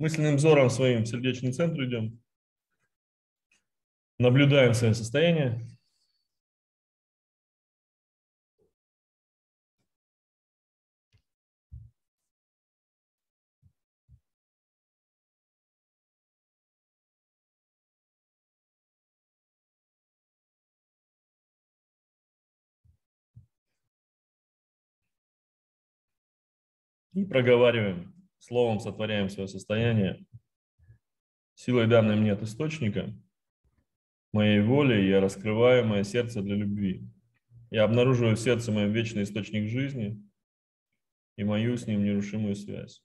Мысленным взором своим в сердечный центр идем. Наблюдаем свое состояние. И проговариваем, словом сотворяем свое состояние. Силой данной мне от источника, моей воли я раскрываю мое сердце для любви. Я обнаруживаю в сердце моем вечный источник жизни и мою с ним нерушимую связь.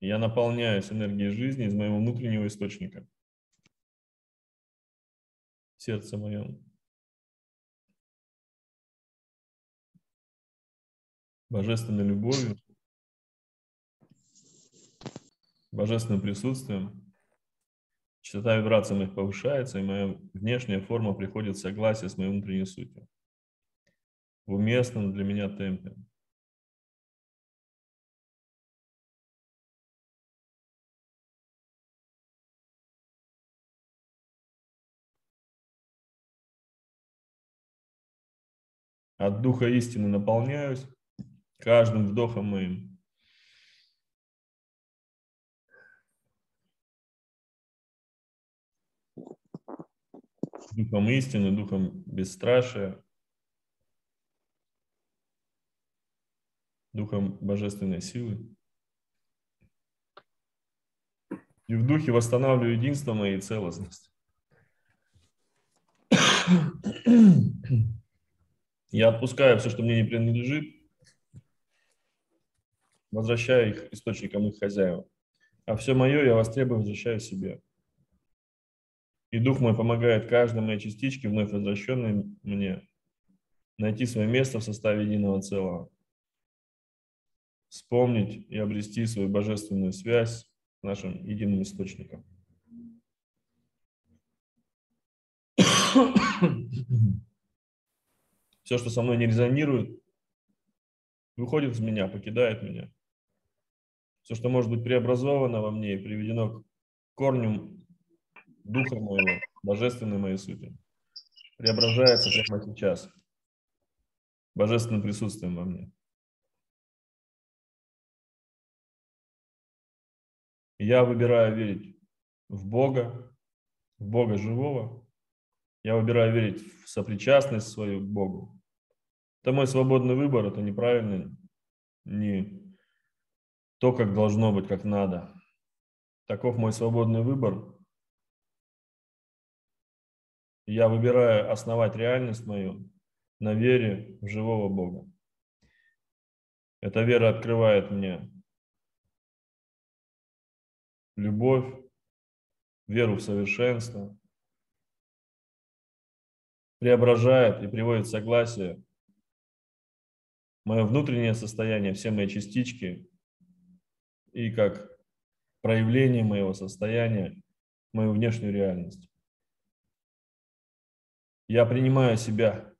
Я наполняюсь энергией жизни из моего внутреннего источника. Сердце мое. Божественной любовью, божественным присутствием. Частота вибраций моих повышается, и моя внешняя форма приходит в согласие с моей внутренней сутью. В уместном для меня темпе. От Духа истины наполняюсь каждым вдохом моим. Духом истины, духом бесстрашия, духом божественной силы. И в духе восстанавливаю единство моей целостности. Я отпускаю все, что мне не принадлежит, возвращаю их источникам их хозяев. А все мое я востребую, возвращаю себе. И Дух мой помогает каждой моей частичке, вновь возвращенной мне, найти свое место в составе единого целого. Вспомнить и обрести свою божественную связь с нашим единым источником. Все, что со мной не резонирует, выходит из меня, покидает меня. Все, что может быть преобразовано во мне и приведено к корню духа моего, божественной моей сути, преображается прямо сейчас божественным присутствием во мне. Я выбираю верить в Бога, в Бога живого. Я выбираю верить в сопричастность свою к Богу. Это мой свободный выбор, это неправильно, не то, как должно быть, как надо. Таков мой свободный выбор. Я выбираю основать реальность мою на вере в живого Бога. Эта вера открывает мне любовь, веру в совершенство, преображает и приводит в согласие мое внутреннее состояние, все мои частички, и как проявление моего состояния, мою внешнюю реальность. Я принимаю себя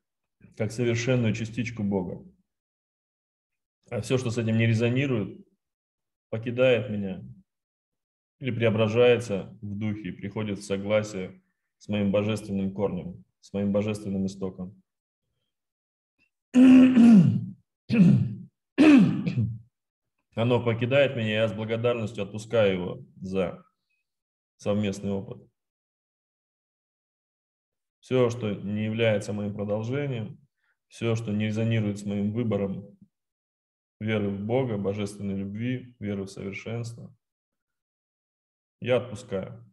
как совершенную частичку Бога. А все, что с этим не резонирует, покидает меня или преображается в духе и приходит в согласие с моим божественным корнем, с моим божественным истоком. Оно покидает меня, я с благодарностью отпускаю его за совместный опыт. Все, что не является моим продолжением, все, что не резонирует с моим выбором веры в Бога, божественной любви, веры в совершенство, я отпускаю.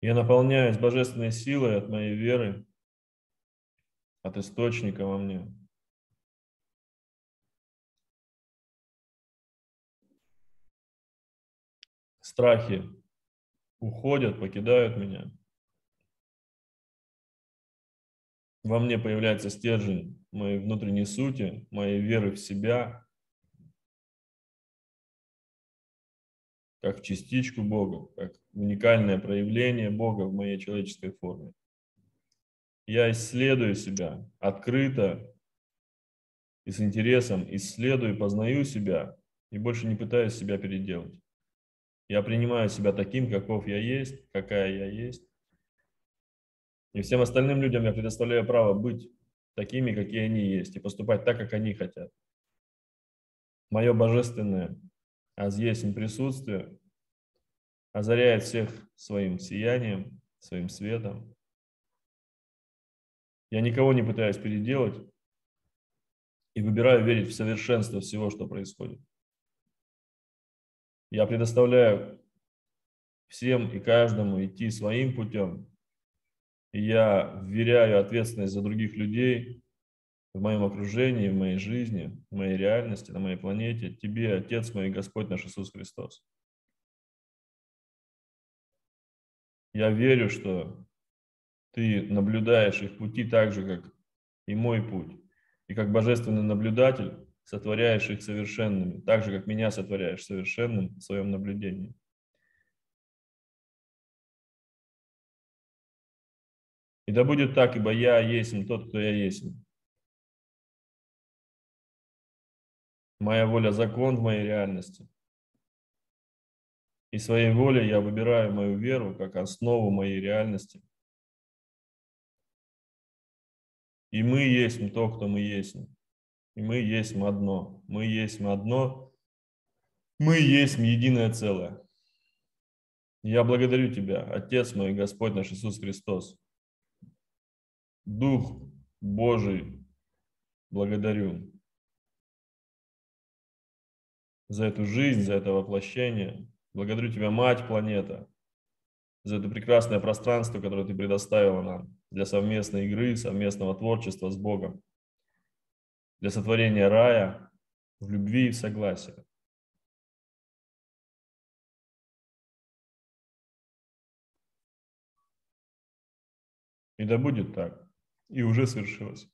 Я наполняюсь божественной силой от моей веры, от источника во мне. Страхи уходят, покидают меня. Во мне появляется стержень моей внутренней сути, моей веры в себя, как частичку Бога, как уникальное проявление Бога в моей человеческой форме. Я исследую себя открыто и с интересом, исследую, познаю себя и больше не пытаюсь себя переделать. Я принимаю себя таким, каков я есть, какая я есть. И всем остальным людям я предоставляю право быть такими, какие они есть, и поступать так, как они хотят. Мое божественное аз есть присутствие озаряет всех своим сиянием, своим светом. Я никого не пытаюсь переделать и выбираю верить в совершенство всего, что происходит. Я предоставляю всем и каждому идти своим путем, и я вверяю ответственность за других людей в моем окружении, в моей жизни, в моей реальности, на моей планете, тебе, Отец мой, Господь наш Иисус Христос. Я верю, что ты наблюдаешь их пути так же, как и мой путь. И как божественный наблюдатель сотворяешь их совершенными, так же, как меня сотворяешь совершенным в своем наблюдении. И да будет так, ибо я есть тот, кто я есть. Моя воля – закон в моей реальности – и своей волей я выбираю мою веру как основу моей реальности. И мы есть то, кто мы есть. И мы есть одно. Мы есть одно. Мы есть единое целое. Я благодарю Тебя, Отец мой, Господь наш Иисус Христос. Дух Божий, благодарю за эту жизнь, за это воплощение, Благодарю Тебя, Мать Планета, за это прекрасное пространство, которое Ты предоставила нам для совместной игры, совместного творчества с Богом, для сотворения рая в любви и в согласии. И да будет так. И уже свершилось.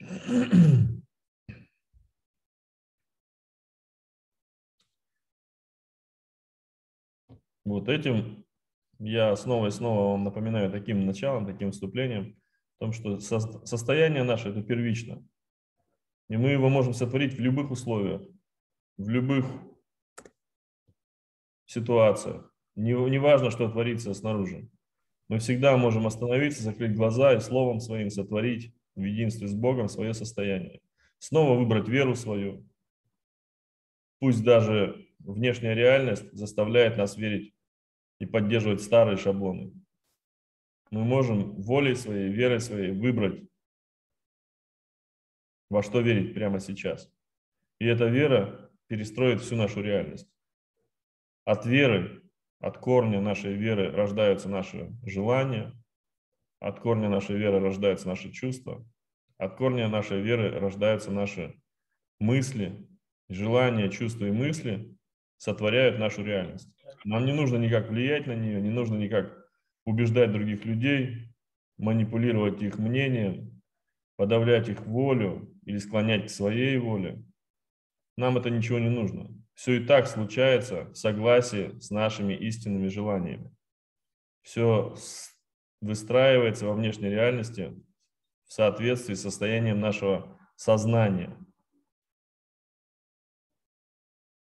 Вот этим я снова и снова вам напоминаю таким началом, таким вступлением, о том, что состояние наше – это первично. И мы его можем сотворить в любых условиях, в любых ситуациях. Не, не важно, что творится снаружи. Мы всегда можем остановиться, закрыть глаза и словом своим сотворить в единстве с Богом свое состояние. Снова выбрать веру свою. Пусть даже внешняя реальность заставляет нас верить и поддерживать старые шаблоны. Мы можем волей своей, верой своей выбрать, во что верить прямо сейчас. И эта вера перестроит всю нашу реальность. От веры, от корня нашей веры рождаются наши желания, от корня нашей веры рождаются наши чувства. От корня нашей веры рождаются наши мысли, желания, чувства и мысли сотворяют нашу реальность. Нам не нужно никак влиять на нее, не нужно никак убеждать других людей, манипулировать их мнением, подавлять их волю или склонять к своей воле. Нам это ничего не нужно. Все и так случается в согласии с нашими истинными желаниями. Все выстраивается во внешней реальности в соответствии с состоянием нашего сознания.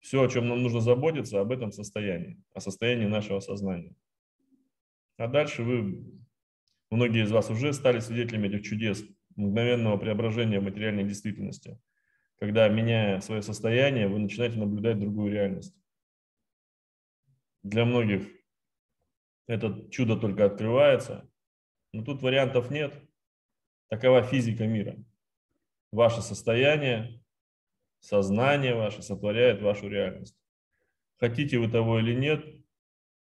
Все, о чем нам нужно заботиться, об этом состоянии, о состоянии нашего сознания. А дальше вы, многие из вас уже стали свидетелями этих чудес, мгновенного преображения материальной действительности, когда, меняя свое состояние, вы начинаете наблюдать другую реальность. Для многих это чудо только открывается, но тут вариантов нет. Такова физика мира. Ваше состояние, сознание ваше сотворяет вашу реальность. Хотите вы того или нет,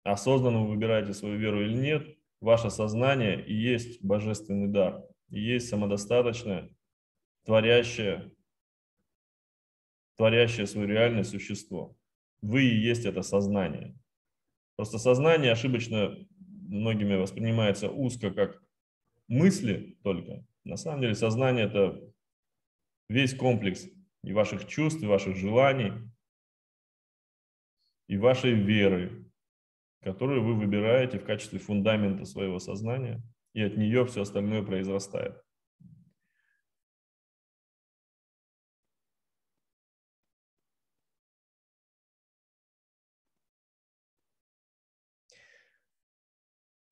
осознанно вы выбираете свою веру или нет, ваше сознание и есть божественный дар, и есть самодостаточное, творящее, творящее свою реальность существо. Вы и есть это сознание. Просто сознание ошибочно многими воспринимается узко как мысли только. На самом деле сознание – это весь комплекс и ваших чувств, и ваших желаний, и вашей веры, которую вы выбираете в качестве фундамента своего сознания, и от нее все остальное произрастает.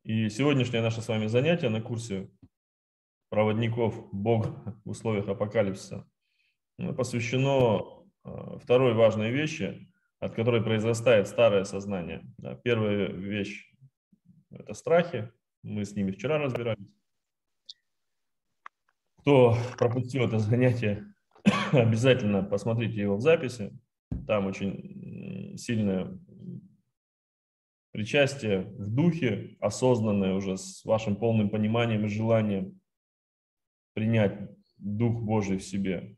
И сегодняшнее наше с вами занятие на курсе проводников Бога в условиях апокалипсиса посвящено а, второй важной вещи, от которой произрастает старое сознание. Первая вещь – это страхи. Мы с ними вчера разбирались. Кто пропустил это занятие, обязательно посмотрите его в записи. Там очень сильное причастие в духе, осознанное уже с вашим полным пониманием и желанием принять Дух Божий в себе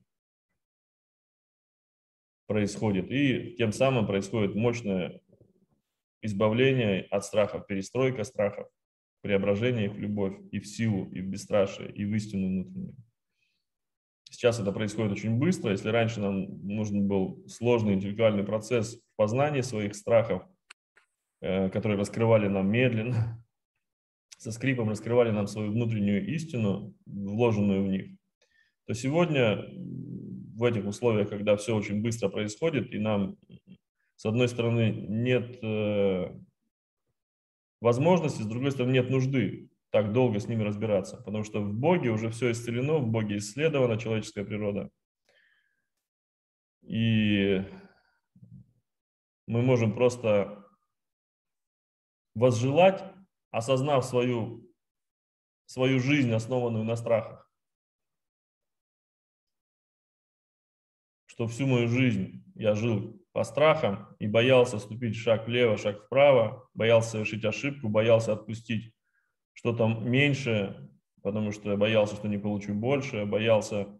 происходит. И тем самым происходит мощное избавление от страхов, перестройка страхов, преображение их в любовь и в силу, и в бесстрашие, и в истину внутреннюю. Сейчас это происходит очень быстро. Если раньше нам нужен был сложный интеллектуальный процесс в познании своих страхов, Э, которые раскрывали нам медленно, со скрипом раскрывали нам свою внутреннюю истину, вложенную в них, то сегодня в этих условиях, когда все очень быстро происходит, и нам, с одной стороны, нет э, возможности, с другой стороны, нет нужды так долго с ними разбираться, потому что в Боге уже все исцелено, в Боге исследована человеческая природа. И мы можем просто возжелать, осознав свою, свою жизнь, основанную на страхах. Что всю мою жизнь я жил по страхам и боялся ступить шаг влево, шаг вправо, боялся совершить ошибку, боялся отпустить что-то меньше, потому что я боялся, что не получу больше, боялся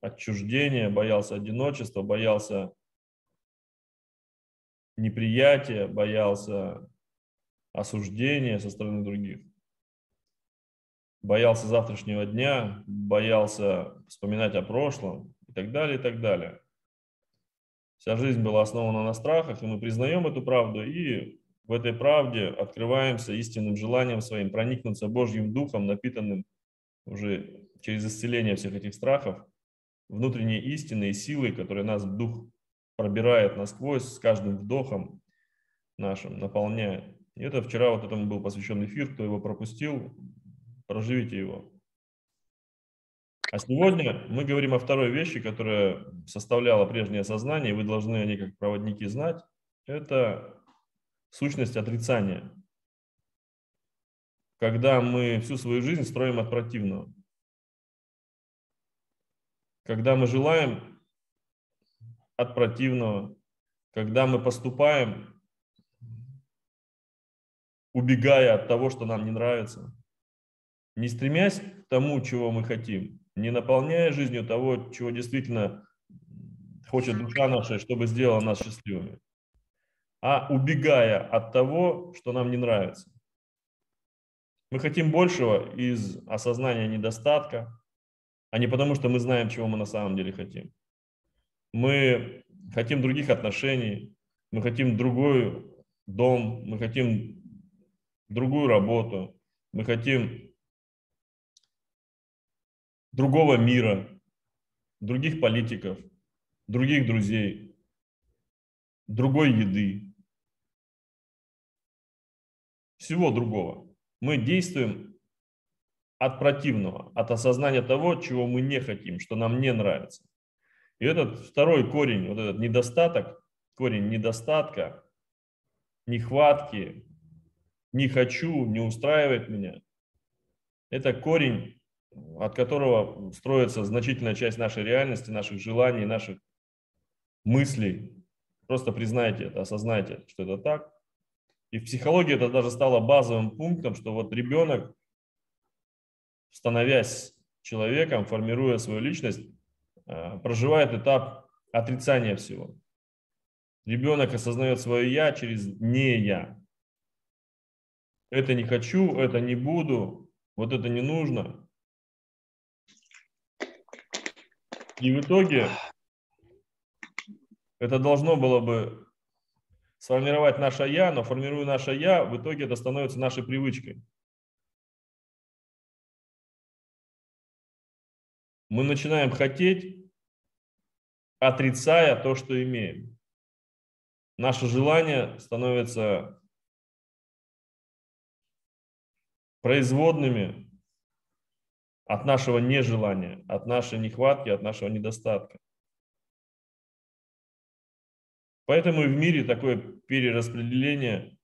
отчуждения, боялся одиночества, боялся неприятия, боялся осуждения со стороны других. Боялся завтрашнего дня, боялся вспоминать о прошлом и так далее, и так далее. Вся жизнь была основана на страхах, и мы признаем эту правду, и в этой правде открываемся истинным желанием своим проникнуться Божьим Духом, напитанным уже через исцеление всех этих страхов, внутренней истины и силой, которая нас Дух пробирает насквозь с каждым вдохом нашим, наполняет. И это вчера вот этому был посвящен эфир, кто его пропустил, проживите его. А сегодня мы говорим о второй вещи, которая составляла прежнее сознание, и вы должны о ней как проводники знать. Это сущность отрицания. Когда мы всю свою жизнь строим от противного. Когда мы желаем от противного, когда мы поступаем убегая от того, что нам не нравится, не стремясь к тому, чего мы хотим, не наполняя жизнью того, чего действительно хочет душа наша, чтобы сделала нас счастливыми, а убегая от того, что нам не нравится. Мы хотим большего из осознания недостатка, а не потому, что мы знаем, чего мы на самом деле хотим. Мы хотим других отношений, мы хотим другой дом, мы хотим другую работу, мы хотим другого мира, других политиков, других друзей, другой еды, всего другого. Мы действуем от противного, от осознания того, чего мы не хотим, что нам не нравится. И этот второй корень, вот этот недостаток, корень недостатка, нехватки, не хочу, не устраивает меня. Это корень, от которого строится значительная часть нашей реальности, наших желаний, наших мыслей. Просто признайте это, осознайте, что это так. И в психологии это даже стало базовым пунктом, что вот ребенок, становясь человеком, формируя свою личность, э, проживает этап отрицания всего. Ребенок осознает свое «я» через «не я» это не хочу, это не буду, вот это не нужно. И в итоге это должно было бы сформировать наше «я», но формируя наше «я», в итоге это становится нашей привычкой. Мы начинаем хотеть, отрицая то, что имеем. Наше желание становится производными от нашего нежелания, от нашей нехватки, от нашего недостатка. Поэтому и в мире такое перераспределение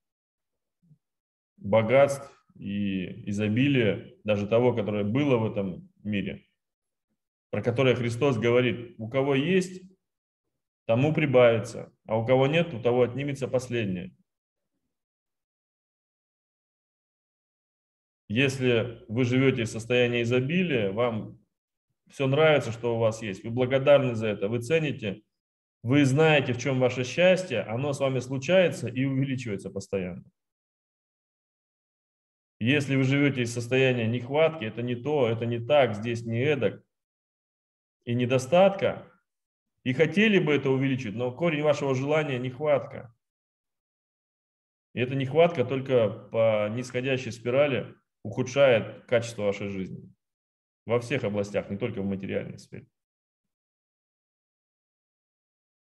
богатств и изобилия, даже того, которое было в этом мире, про которое Христос говорит, у кого есть, тому прибавится, а у кого нет, у того отнимется последнее. Если вы живете в состоянии изобилия, вам все нравится, что у вас есть, вы благодарны за это, вы цените вы знаете, в чем ваше счастье, оно с вами случается и увеличивается постоянно. Если вы живете из состояния нехватки, это не то, это не так, здесь не эдак, и недостатка, и хотели бы это увеличить, но корень вашего желания – нехватка. И эта нехватка только по нисходящей спирали ухудшает качество вашей жизни. Во всех областях, не только в материальной сфере.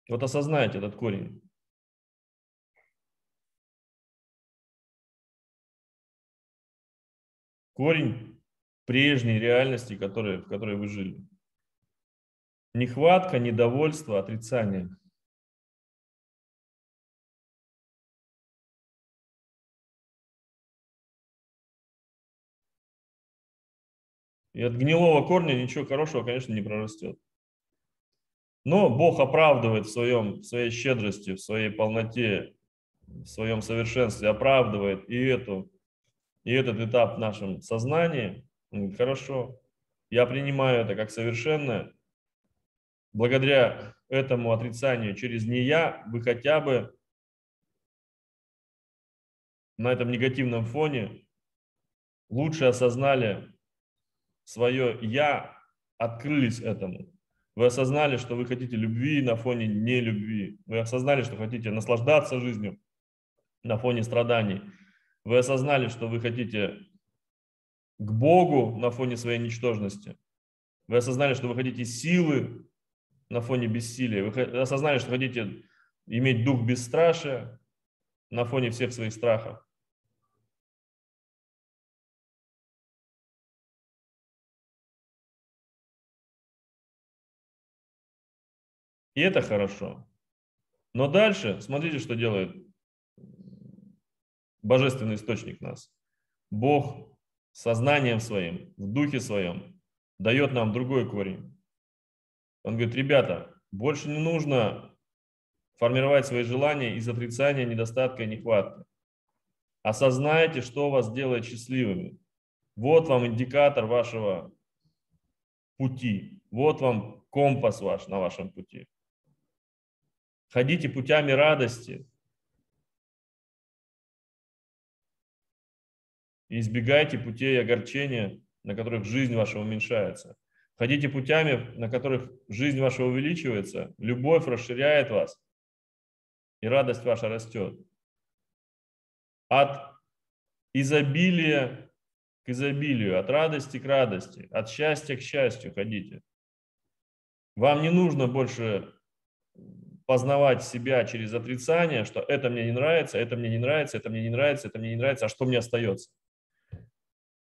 Вот осознайте этот корень. Корень прежней реальности, в которой вы жили. Нехватка, недовольство, отрицание. И от гнилого корня ничего хорошего, конечно, не прорастет. Но Бог оправдывает в, своем, в своей щедрости, в своей полноте, в своем совершенстве, оправдывает и, эту, и этот этап в нашем сознании. Говорит, хорошо, я принимаю это как совершенное. Благодаря этому отрицанию через «не я» вы хотя бы на этом негативном фоне лучше осознали свое «я», открылись этому. Вы осознали, что вы хотите любви на фоне нелюбви. Вы осознали, что хотите наслаждаться жизнью на фоне страданий. Вы осознали, что вы хотите к Богу на фоне своей ничтожности. Вы осознали, что вы хотите силы на фоне бессилия. Вы осознали, что хотите иметь дух бесстрашия на фоне всех своих страхов. И это хорошо. Но дальше, смотрите, что делает божественный источник нас. Бог сознанием своим, в духе своем дает нам другой корень. Он говорит, ребята, больше не нужно формировать свои желания из отрицания, недостатка и нехватки. Осознайте, что вас делает счастливыми. Вот вам индикатор вашего пути. Вот вам компас ваш на вашем пути. Ходите путями радости. И избегайте путей огорчения, на которых жизнь ваша уменьшается. Ходите путями, на которых жизнь ваша увеличивается, любовь расширяет вас, и радость ваша растет. От изобилия к изобилию, от радости к радости, от счастья к счастью ходите. Вам не нужно больше познавать себя через отрицание, что это мне не нравится, это мне не нравится, это мне не нравится, это мне не нравится, а что мне остается?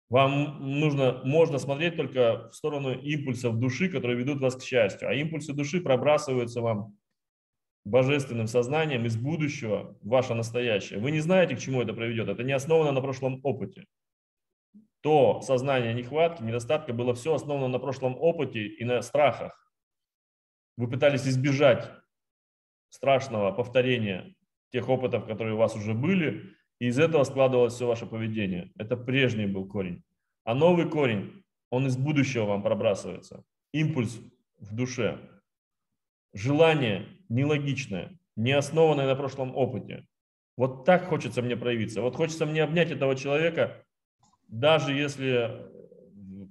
Вам нужно, можно смотреть только в сторону импульсов души, которые ведут вас к счастью. А импульсы души пробрасываются вам божественным сознанием из будущего ваше настоящее. Вы не знаете, к чему это приведет. Это не основано на прошлом опыте. То сознание нехватки, недостатка было все основано на прошлом опыте и на страхах. Вы пытались избежать страшного повторения тех опытов, которые у вас уже были, и из этого складывалось все ваше поведение. Это прежний был корень. А новый корень, он из будущего вам пробрасывается. Импульс в душе. Желание нелогичное, не основанное на прошлом опыте. Вот так хочется мне проявиться. Вот хочется мне обнять этого человека, даже если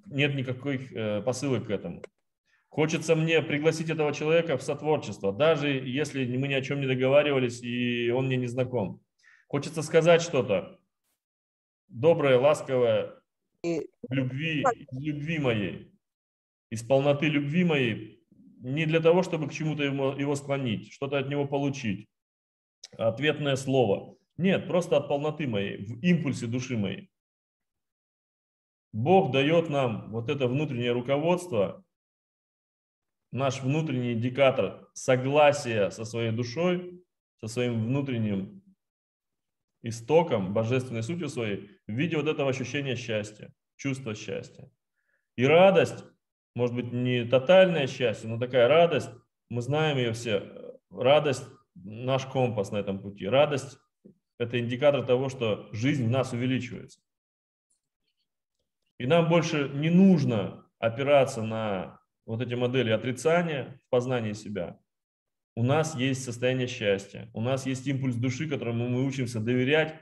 нет никаких э, посылок к этому. Хочется мне пригласить этого человека в сотворчество, даже если мы ни о чем не договаривались и он мне не знаком. Хочется сказать что-то доброе, ласковое, любви, любви моей, из полноты любви моей, не для того, чтобы к чему-то его, его склонить, что-то от него получить, ответное слово. Нет, просто от полноты моей, в импульсе души моей. Бог дает нам вот это внутреннее руководство, наш внутренний индикатор согласия со своей душой, со своим внутренним истоком, божественной сутью своей, в виде вот этого ощущения счастья, чувства счастья. И радость, может быть, не тотальное счастье, но такая радость, мы знаем ее все, радость – наш компас на этом пути. Радость – это индикатор того, что жизнь в нас увеличивается. И нам больше не нужно опираться на вот эти модели отрицания в познании себя. У нас есть состояние счастья, у нас есть импульс души, которому мы учимся доверять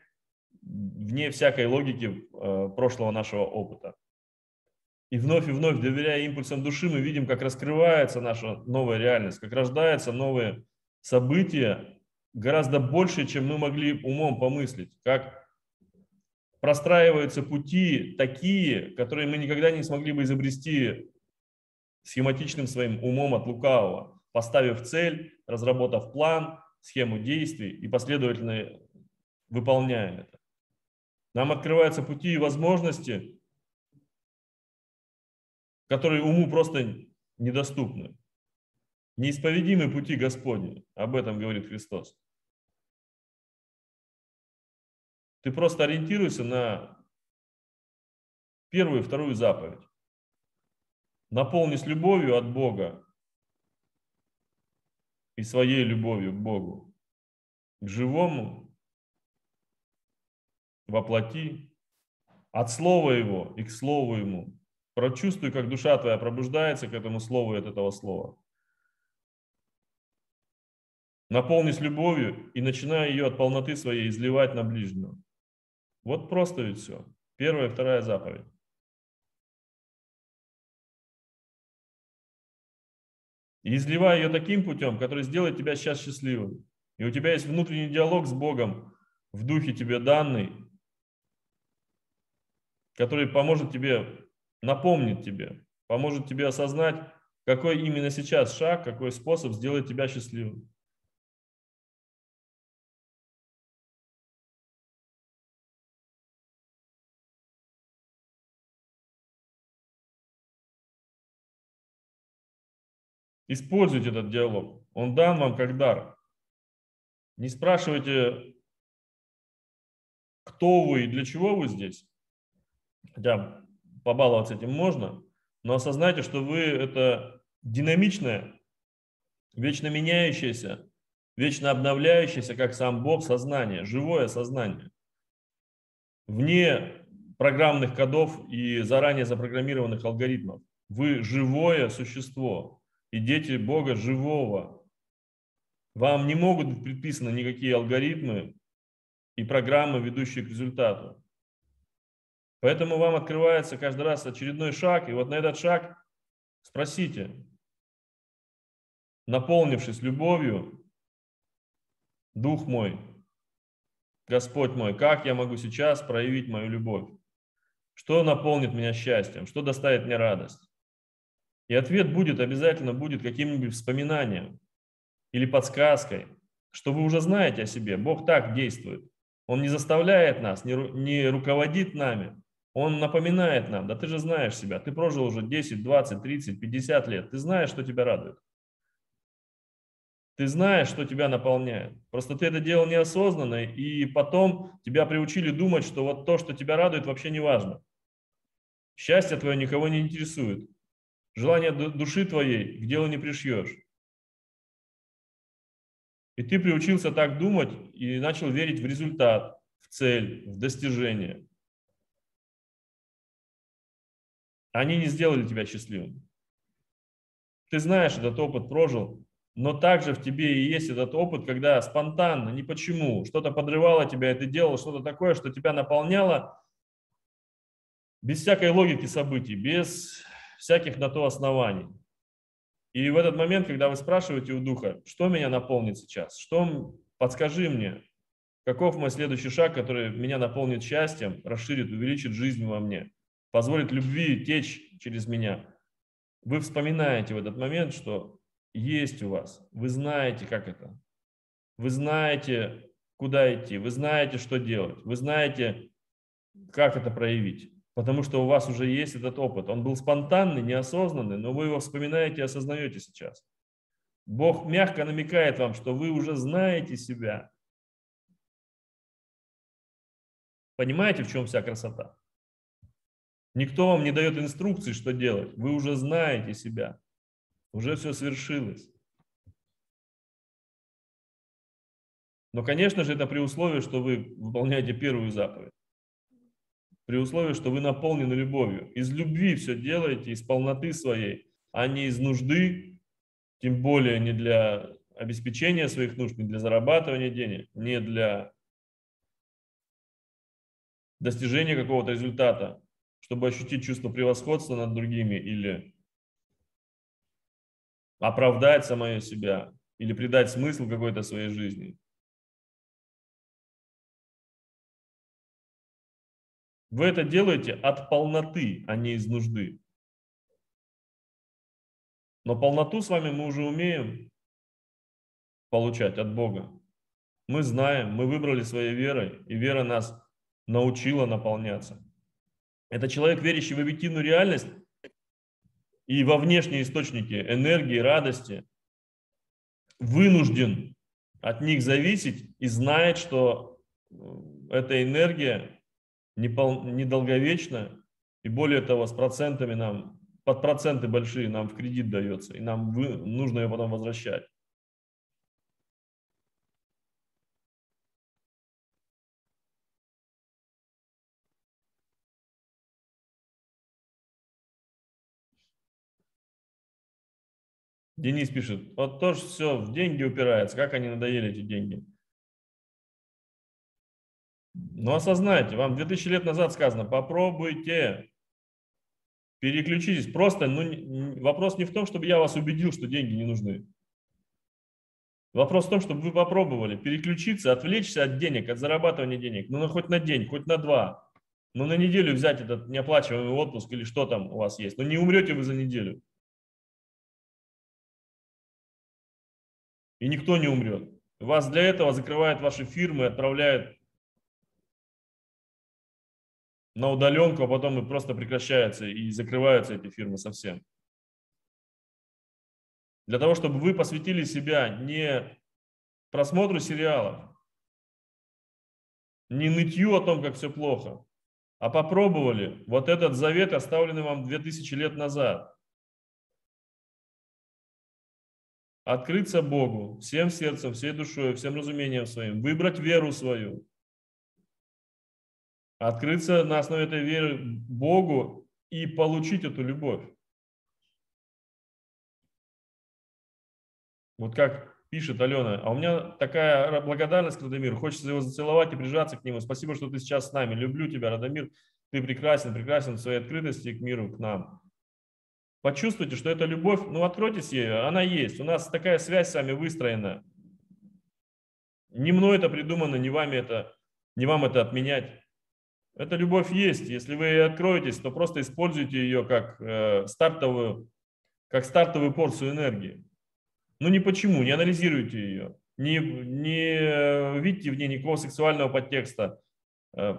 вне всякой логики э, прошлого нашего опыта. И вновь и вновь, доверяя импульсам души, мы видим, как раскрывается наша новая реальность, как рождаются новые события, гораздо больше, чем мы могли умом помыслить, как простраиваются пути такие, которые мы никогда не смогли бы изобрести схематичным своим умом от лукавого, поставив цель, разработав план, схему действий и последовательно выполняя это. Нам открываются пути и возможности, которые уму просто недоступны. Неисповедимы пути Господни. Об этом говорит Христос. Ты просто ориентируйся на первую и вторую заповедь. Наполнись любовью от Бога и своей любовью к Богу, к живому, воплоти, от Слова Его и к Слову Ему. Прочувствуй, как душа твоя пробуждается к этому Слову и от этого Слова. Наполнись любовью и начинай ее от полноты своей изливать на ближнего. Вот просто ведь все. Первая и вторая заповедь. И изливай ее таким путем, который сделает тебя сейчас счастливым. И у тебя есть внутренний диалог с Богом, в духе тебе данный, который поможет тебе, напомнит тебе, поможет тебе осознать, какой именно сейчас шаг, какой способ сделает тебя счастливым. Используйте этот диалог. Он дан вам как дар. Не спрашивайте, кто вы и для чего вы здесь. Хотя побаловаться этим можно, но осознайте, что вы это динамичное, вечно меняющееся, вечно обновляющееся, как сам Бог, сознание, живое сознание. Вне программных кодов и заранее запрограммированных алгоритмов. Вы живое существо, и дети Бога живого. Вам не могут быть предписаны никакие алгоритмы и программы, ведущие к результату. Поэтому вам открывается каждый раз очередной шаг, и вот на этот шаг спросите, наполнившись любовью, Дух мой, Господь мой, как я могу сейчас проявить мою любовь? Что наполнит меня счастьем? Что доставит мне радость? И ответ будет, обязательно будет каким-нибудь вспоминанием или подсказкой, что вы уже знаете о себе. Бог так действует. Он не заставляет нас, не, не руководит нами. Он напоминает нам, да ты же знаешь себя, ты прожил уже 10, 20, 30, 50 лет, ты знаешь, что тебя радует. Ты знаешь, что тебя наполняет. Просто ты это делал неосознанно, и потом тебя приучили думать, что вот то, что тебя радует, вообще не важно. Счастье твое никого не интересует. Желание души твоей к делу не пришьешь. И ты приучился так думать и начал верить в результат, в цель, в достижение. Они не сделали тебя счастливым. Ты знаешь, этот опыт прожил, но также в тебе и есть этот опыт, когда спонтанно, не почему, что-то подрывало тебя, и ты делал что-то такое, что тебя наполняло без всякой логики событий, без всяких на то оснований. И в этот момент, когда вы спрашиваете у Духа, что меня наполнит сейчас, что подскажи мне, каков мой следующий шаг, который меня наполнит счастьем, расширит, увеличит жизнь во мне, позволит любви течь через меня. Вы вспоминаете в этот момент, что есть у вас, вы знаете, как это, вы знаете, куда идти, вы знаете, что делать, вы знаете, как это проявить потому что у вас уже есть этот опыт. Он был спонтанный, неосознанный, но вы его вспоминаете и осознаете сейчас. Бог мягко намекает вам, что вы уже знаете себя. Понимаете, в чем вся красота? Никто вам не дает инструкции, что делать. Вы уже знаете себя. Уже все свершилось. Но, конечно же, это при условии, что вы выполняете первую заповедь при условии, что вы наполнены любовью. Из любви все делаете, из полноты своей, а не из нужды, тем более не для обеспечения своих нужд, не для зарабатывания денег, не для достижения какого-то результата, чтобы ощутить чувство превосходства над другими или оправдать самое себя, или придать смысл какой-то своей жизни. Вы это делаете от полноты, а не из нужды. Но полноту с вами мы уже умеем получать от Бога. Мы знаем, мы выбрали своей верой, и вера нас научила наполняться. Это человек, верящий в объективную реальность и во внешние источники энергии, радости, вынужден от них зависеть и знает, что э, эта энергия недолговечно, и более того, с процентами нам, под проценты большие нам в кредит дается, и нам вы, нужно ее потом возвращать. Денис пишет, вот тоже все в деньги упирается, как они надоели эти деньги. Но осознайте, вам 2000 лет назад сказано, попробуйте, переключитесь. Просто ну, вопрос не в том, чтобы я вас убедил, что деньги не нужны. Вопрос в том, чтобы вы попробовали переключиться, отвлечься от денег, от зарабатывания денег. Ну, хоть на день, хоть на два. Ну, на неделю взять этот неоплачиваемый отпуск или что там у вас есть. Но не умрете вы за неделю. И никто не умрет. Вас для этого закрывают ваши фирмы, отправляют на удаленку, а потом и просто прекращаются и закрываются эти фирмы совсем. Для того, чтобы вы посвятили себя не просмотру сериалов, не нытью о том, как все плохо, а попробовали вот этот завет, оставленный вам 2000 лет назад. Открыться Богу всем сердцем, всей душой, всем разумением своим, выбрать веру свою, открыться на основе этой веры Богу и получить эту любовь. Вот как пишет Алена, а у меня такая благодарность к Радомиру, хочется его зацеловать и прижаться к нему. Спасибо, что ты сейчас с нами. Люблю тебя, Радомир. Ты прекрасен, прекрасен в своей открытости к миру, к нам. Почувствуйте, что эта любовь, ну откройтесь ей, она есть. У нас такая связь с вами выстроена. Не мной это придумано, не вами это, не вам это отменять. Эта любовь есть. Если вы откроетесь, то просто используйте ее как э, стартовую, как стартовую порцию энергии. Ну не почему, не анализируйте ее, не, не э, видите в ней никакого сексуального подтекста. Э,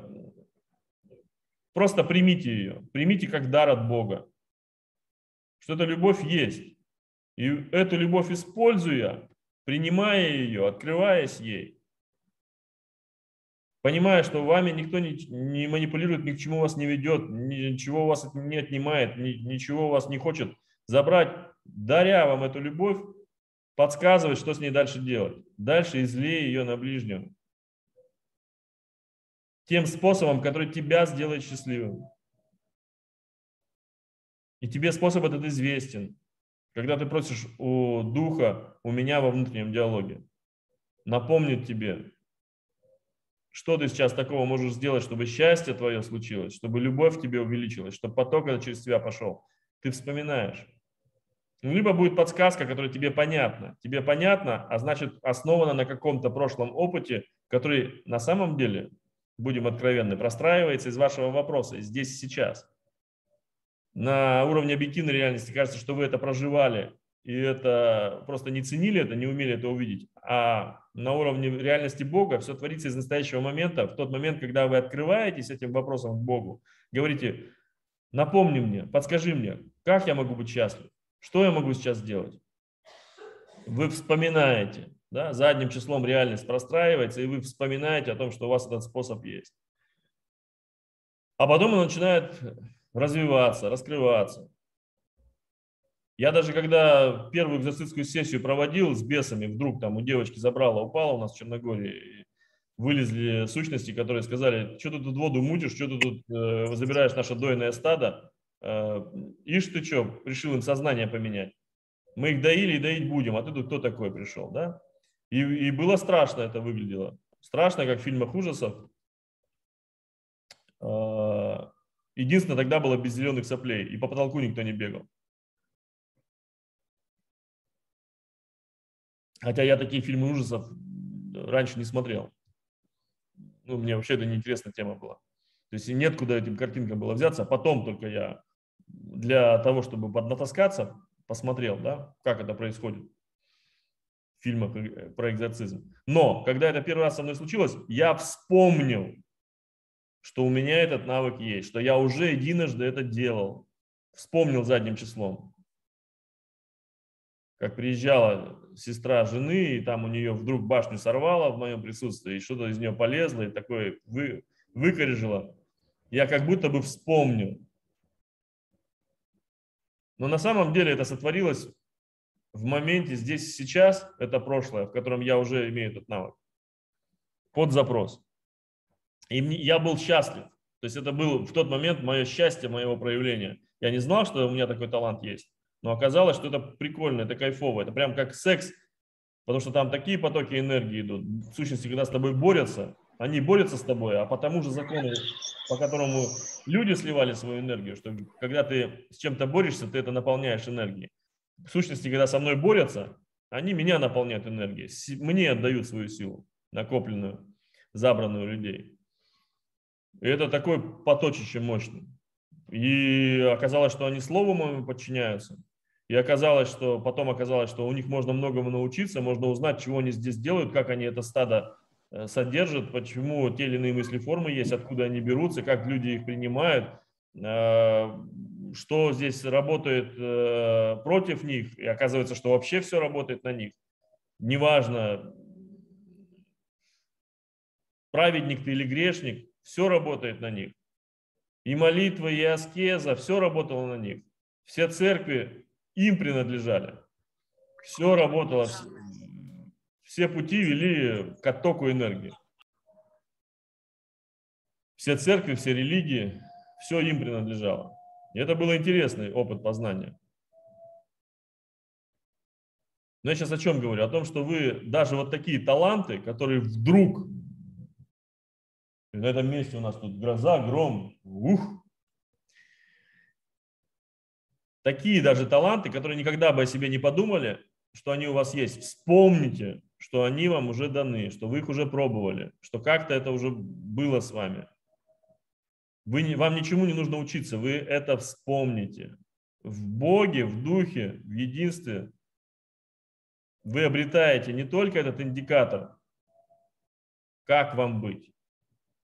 просто примите ее, примите как дар от Бога, что эта любовь есть. И эту любовь используя, принимая ее, открываясь ей, понимая, что вами никто не, не манипулирует, ни к чему вас не ведет, ничего у вас не отнимает, ни, ничего у вас не хочет забрать, даря вам эту любовь, подсказывать, что с ней дальше делать. Дальше излей ее на ближнего. Тем способом, который тебя сделает счастливым. И тебе способ этот известен. Когда ты просишь у духа, у меня во внутреннем диалоге, напомнит тебе, что ты сейчас такого можешь сделать, чтобы счастье твое случилось, чтобы любовь в тебе увеличилась, чтобы поток этот через тебя пошел? Ты вспоминаешь. либо будет подсказка, которая тебе понятна. Тебе понятно, а значит основана на каком-то прошлом опыте, который на самом деле, будем откровенны, простраивается из вашего вопроса здесь и сейчас. На уровне объективной реальности кажется, что вы это проживали, и это просто не ценили это, не умели это увидеть. А на уровне реальности Бога все творится из настоящего момента, в тот момент, когда вы открываетесь этим вопросом к Богу, говорите, напомни мне, подскажи мне, как я могу быть счастлив? Что я могу сейчас сделать? Вы вспоминаете, да, задним числом реальность простраивается, и вы вспоминаете о том, что у вас этот способ есть. А потом он начинает развиваться, раскрываться. Я даже когда первую экзорцистскую сессию проводил с бесами, вдруг там у девочки забрала, упала у нас в Черногории, вылезли сущности, которые сказали, что ты тут воду мутишь, что ты тут э, забираешь наше дойное стадо, Э, ишь ты что, решил им сознание поменять. Мы их доили и доить будем, а ты тут кто такой пришел, да? И, и было страшно это выглядело. Страшно, как в фильмах ужасов. Э, единственное, тогда было без зеленых соплей, и по потолку никто не бегал. Хотя я такие фильмы ужасов раньше не смотрел. Ну, мне вообще это неинтересная тема была. То есть нет куда этим картинкам было взяться. А потом только я для того, чтобы поднатаскаться, посмотрел, да, как это происходит в фильмах про экзорцизм. Но, когда это первый раз со мной случилось, я вспомнил, что у меня этот навык есть, что я уже единожды это делал. Вспомнил задним числом. Как приезжала сестра жены, и там у нее вдруг башню сорвало в моем присутствии, и что-то из нее полезло, и такое вы, выкорежило. Я как будто бы вспомнил. Но на самом деле это сотворилось в моменте здесь сейчас, это прошлое, в котором я уже имею этот навык, под запрос. И я был счастлив. То есть это был в тот момент мое счастье, моего проявления. Я не знал, что у меня такой талант есть, но оказалось, что это прикольно, это кайфово, это прям как секс, потому что там такие потоки энергии идут. В сущности, когда с тобой борются, они борются с тобой, а по тому же закону, по которому люди сливали свою энергию, что когда ты с чем-то борешься, ты это наполняешь энергией. В сущности, когда со мной борются, они меня наполняют энергией, мне отдают свою силу, накопленную, забранную людей. И это такой поточище мощный. И оказалось, что они слову моему подчиняются. И оказалось, что потом оказалось, что у них можно многому научиться, можно узнать, чего они здесь делают, как они это стадо Э, содержат, почему те или иные мысли формы есть, откуда они берутся, как люди их принимают, э, что здесь работает э, против них, и оказывается, что вообще все работает на них. Неважно, праведник ты или грешник, все работает на них. И молитва, и аскеза, все работало на них. Все церкви им принадлежали. Все работало, все пути вели к оттоку энергии. Все церкви, все религии, все им принадлежало. И это был интересный опыт познания. Но я сейчас о чем говорю? О том, что вы даже вот такие таланты, которые вдруг на этом месте у нас тут гроза, гром, ух, такие даже таланты, которые никогда бы о себе не подумали, что они у вас есть. Вспомните, что они вам уже даны, что вы их уже пробовали, что как-то это уже было с вами. Вы, вам ничему не нужно учиться, вы это вспомните. В Боге, в Духе, в единстве вы обретаете не только этот индикатор, как вам быть,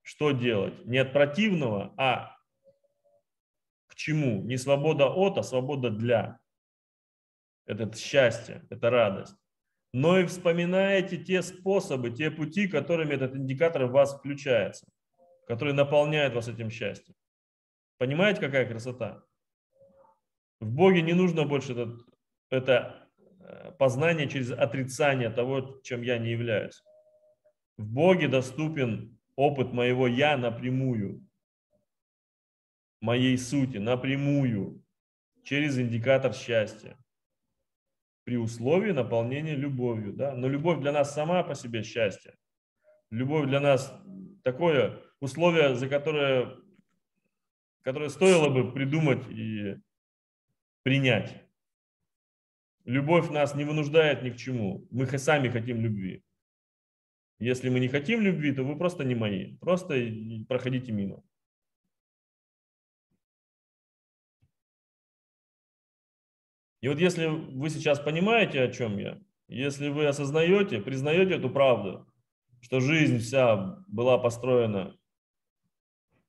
что делать, не от противного, а чему. Не свобода от, а свобода для. Это счастье, это радость но и вспоминаете те способы, те пути, которыми этот индикатор в вас включается, который наполняет вас этим счастьем. Понимаете, какая красота? В Боге не нужно больше это, это э, познание через отрицание того, чем я не являюсь. В Боге доступен опыт моего «я» напрямую, моей сути напрямую, через индикатор счастья при условии наполнения любовью. Да? Но любовь для нас сама по себе счастье. Любовь для нас такое условие, за которое, которое стоило бы придумать и принять. Любовь нас не вынуждает ни к чему. Мы сами хотим любви. Если мы не хотим любви, то вы просто не мои. Просто проходите мимо. И вот если вы сейчас понимаете, о чем я, если вы осознаете, признаете эту правду, что жизнь вся была построена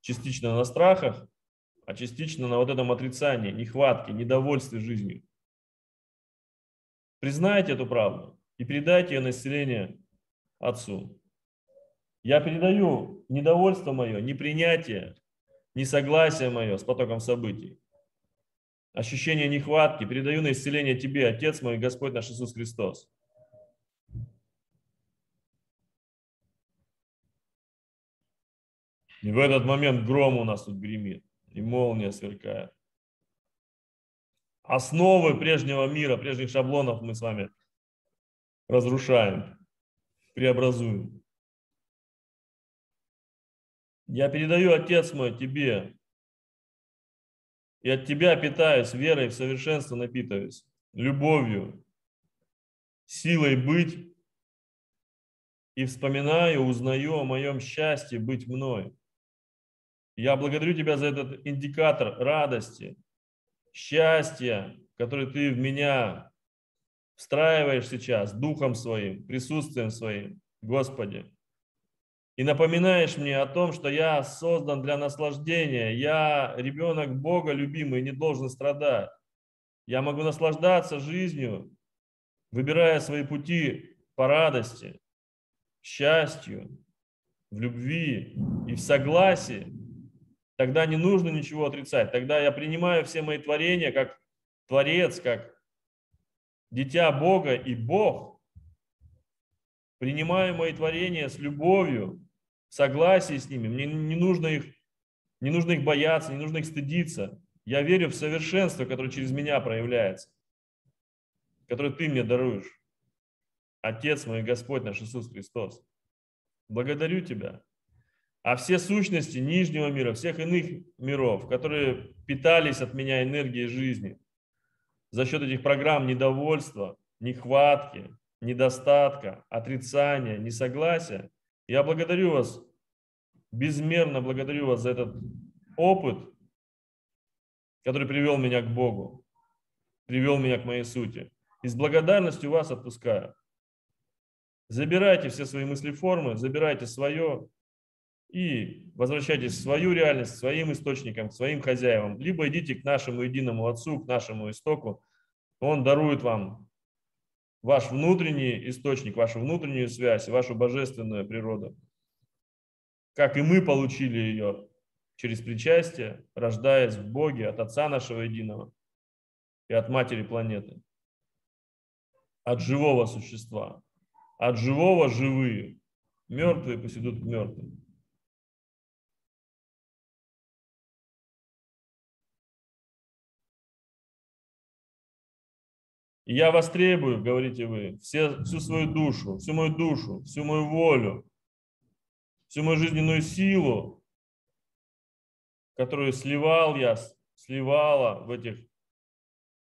частично на страхах, а частично на вот этом отрицании, нехватке, недовольстве жизнью. Признайте эту правду и передайте ее на исцеление Отцу. Я передаю недовольство мое, непринятие, несогласие мое с потоком событий, ощущение нехватки, передаю на исцеление Тебе, Отец мой, Господь наш Иисус Христос. И в этот момент гром у нас тут гремит, и молния сверкает. Основы прежнего мира, прежних шаблонов мы с вами разрушаем, преобразуем. Я передаю, Отец мой, Тебе, и от Тебя питаюсь верой в совершенство напитываюсь, любовью, силой быть, и вспоминаю, узнаю о моем счастье быть мной. Я благодарю Тебя за этот индикатор радости, счастья, который Ты в меня встраиваешь сейчас духом своим, присутствием своим, Господи. И напоминаешь мне о том, что я создан для наслаждения, я ребенок Бога любимый, не должен страдать. Я могу наслаждаться жизнью, выбирая свои пути по радости, счастью, в любви и в согласии тогда не нужно ничего отрицать. Тогда я принимаю все мои творения как Творец, как дитя Бога и Бог. Принимаю мои творения с любовью, согласии с ними. Мне не нужно их, не нужно их бояться, не нужно их стыдиться. Я верю в совершенство, которое через меня проявляется, которое ты мне даруешь. Отец мой, Господь наш Иисус Христос. Благодарю Тебя а все сущности нижнего мира, всех иных миров, которые питались от меня энергией жизни, за счет этих программ недовольства, нехватки, недостатка, отрицания, несогласия, я благодарю вас, безмерно благодарю вас за этот опыт, который привел меня к Богу, привел меня к моей сути. И с благодарностью вас отпускаю. Забирайте все свои мысли формы, забирайте свое, и возвращайтесь в свою реальность, своим источникам, своим хозяевам, либо идите к нашему единому Отцу, к нашему истоку. Он дарует вам ваш внутренний источник, вашу внутреннюю связь, вашу божественную природу. Как и мы получили ее через причастие, рождаясь в Боге от Отца нашего единого и от Матери планеты. От живого существа. От живого живые. Мертвые пусть идут к мертвым. Я вас требую, говорите вы, все, всю свою душу, всю мою душу, всю мою волю, всю мою жизненную силу, которую сливал я, сливала в этих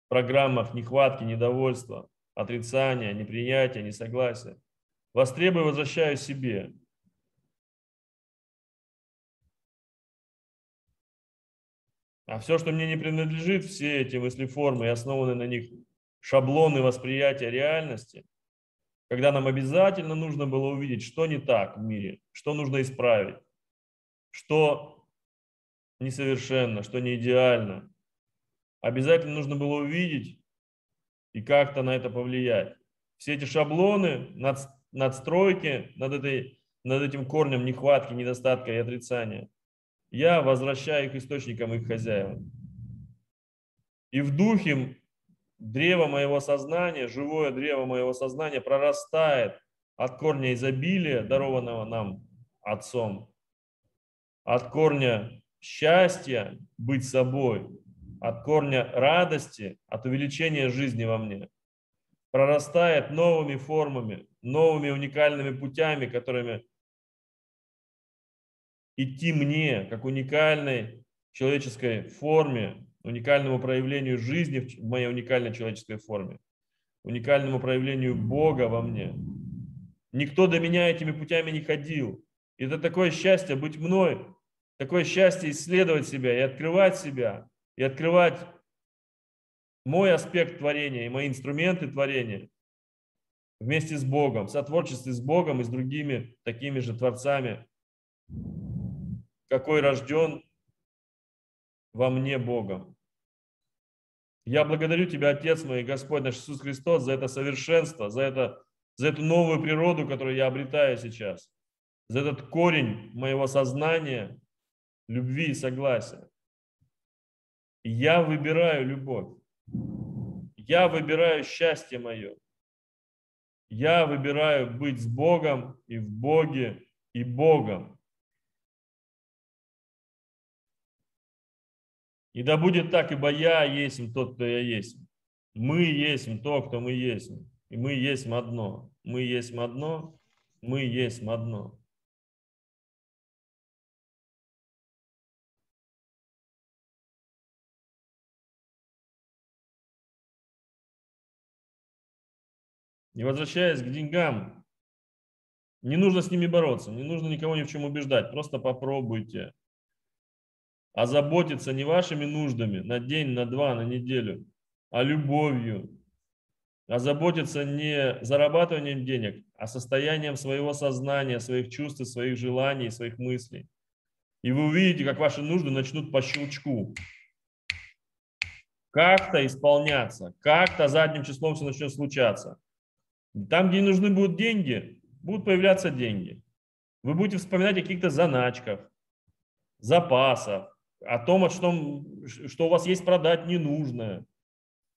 программах нехватки, недовольства, отрицания, неприятия, несогласия. Вас требую, возвращаю себе. А все, что мне не принадлежит, все эти мысли формы и основаны на них шаблоны восприятия реальности, когда нам обязательно нужно было увидеть, что не так в мире, что нужно исправить, что несовершенно, что не идеально. Обязательно нужно было увидеть и как-то на это повлиять. Все эти шаблоны, над, надстройки над, этой, над этим корнем нехватки, недостатка и отрицания, я возвращаю их источникам, их хозяевам. И в духе древо моего сознания, живое древо моего сознания прорастает от корня изобилия, дарованного нам Отцом, от корня счастья быть собой, от корня радости, от увеличения жизни во мне, прорастает новыми формами, новыми уникальными путями, которыми идти мне, как уникальной человеческой форме, уникальному проявлению жизни в моей уникальной человеческой форме. уникальному проявлению Бога во мне. Никто до меня этими путями не ходил. И это такое счастье быть мной, такое счастье исследовать себя и открывать себя, и открывать мой аспект творения и мои инструменты творения вместе с Богом, в сотворчестве с Богом и с другими такими же творцами, какой рожден во мне Богом. Я благодарю Тебя, Отец мой, Господь наш Иисус Христос, за это совершенство, за, это, за эту новую природу, которую я обретаю сейчас, за этот корень моего сознания, любви и согласия. Я выбираю любовь. Я выбираю счастье мое. Я выбираю быть с Богом и в Боге и Богом. И да будет так, ибо я есть тот, кто я есть. Мы есть то, кто мы есть. И мы есть одно. Мы есть одно. Мы есть одно. И возвращаясь к деньгам, не нужно с ними бороться, не нужно никого ни в чем убеждать, просто попробуйте. А заботиться не вашими нуждами на день, на два, на неделю, а любовью. А заботиться не зарабатыванием денег, а состоянием своего сознания, своих чувств, своих желаний, своих мыслей. И вы увидите, как ваши нужды начнут по щелчку как-то исполняться, как-то задним числом все начнет случаться. Там, где нужны будут деньги, будут появляться деньги. Вы будете вспоминать о каких-то заначках, запасах, о том, что, что у вас есть продать ненужное.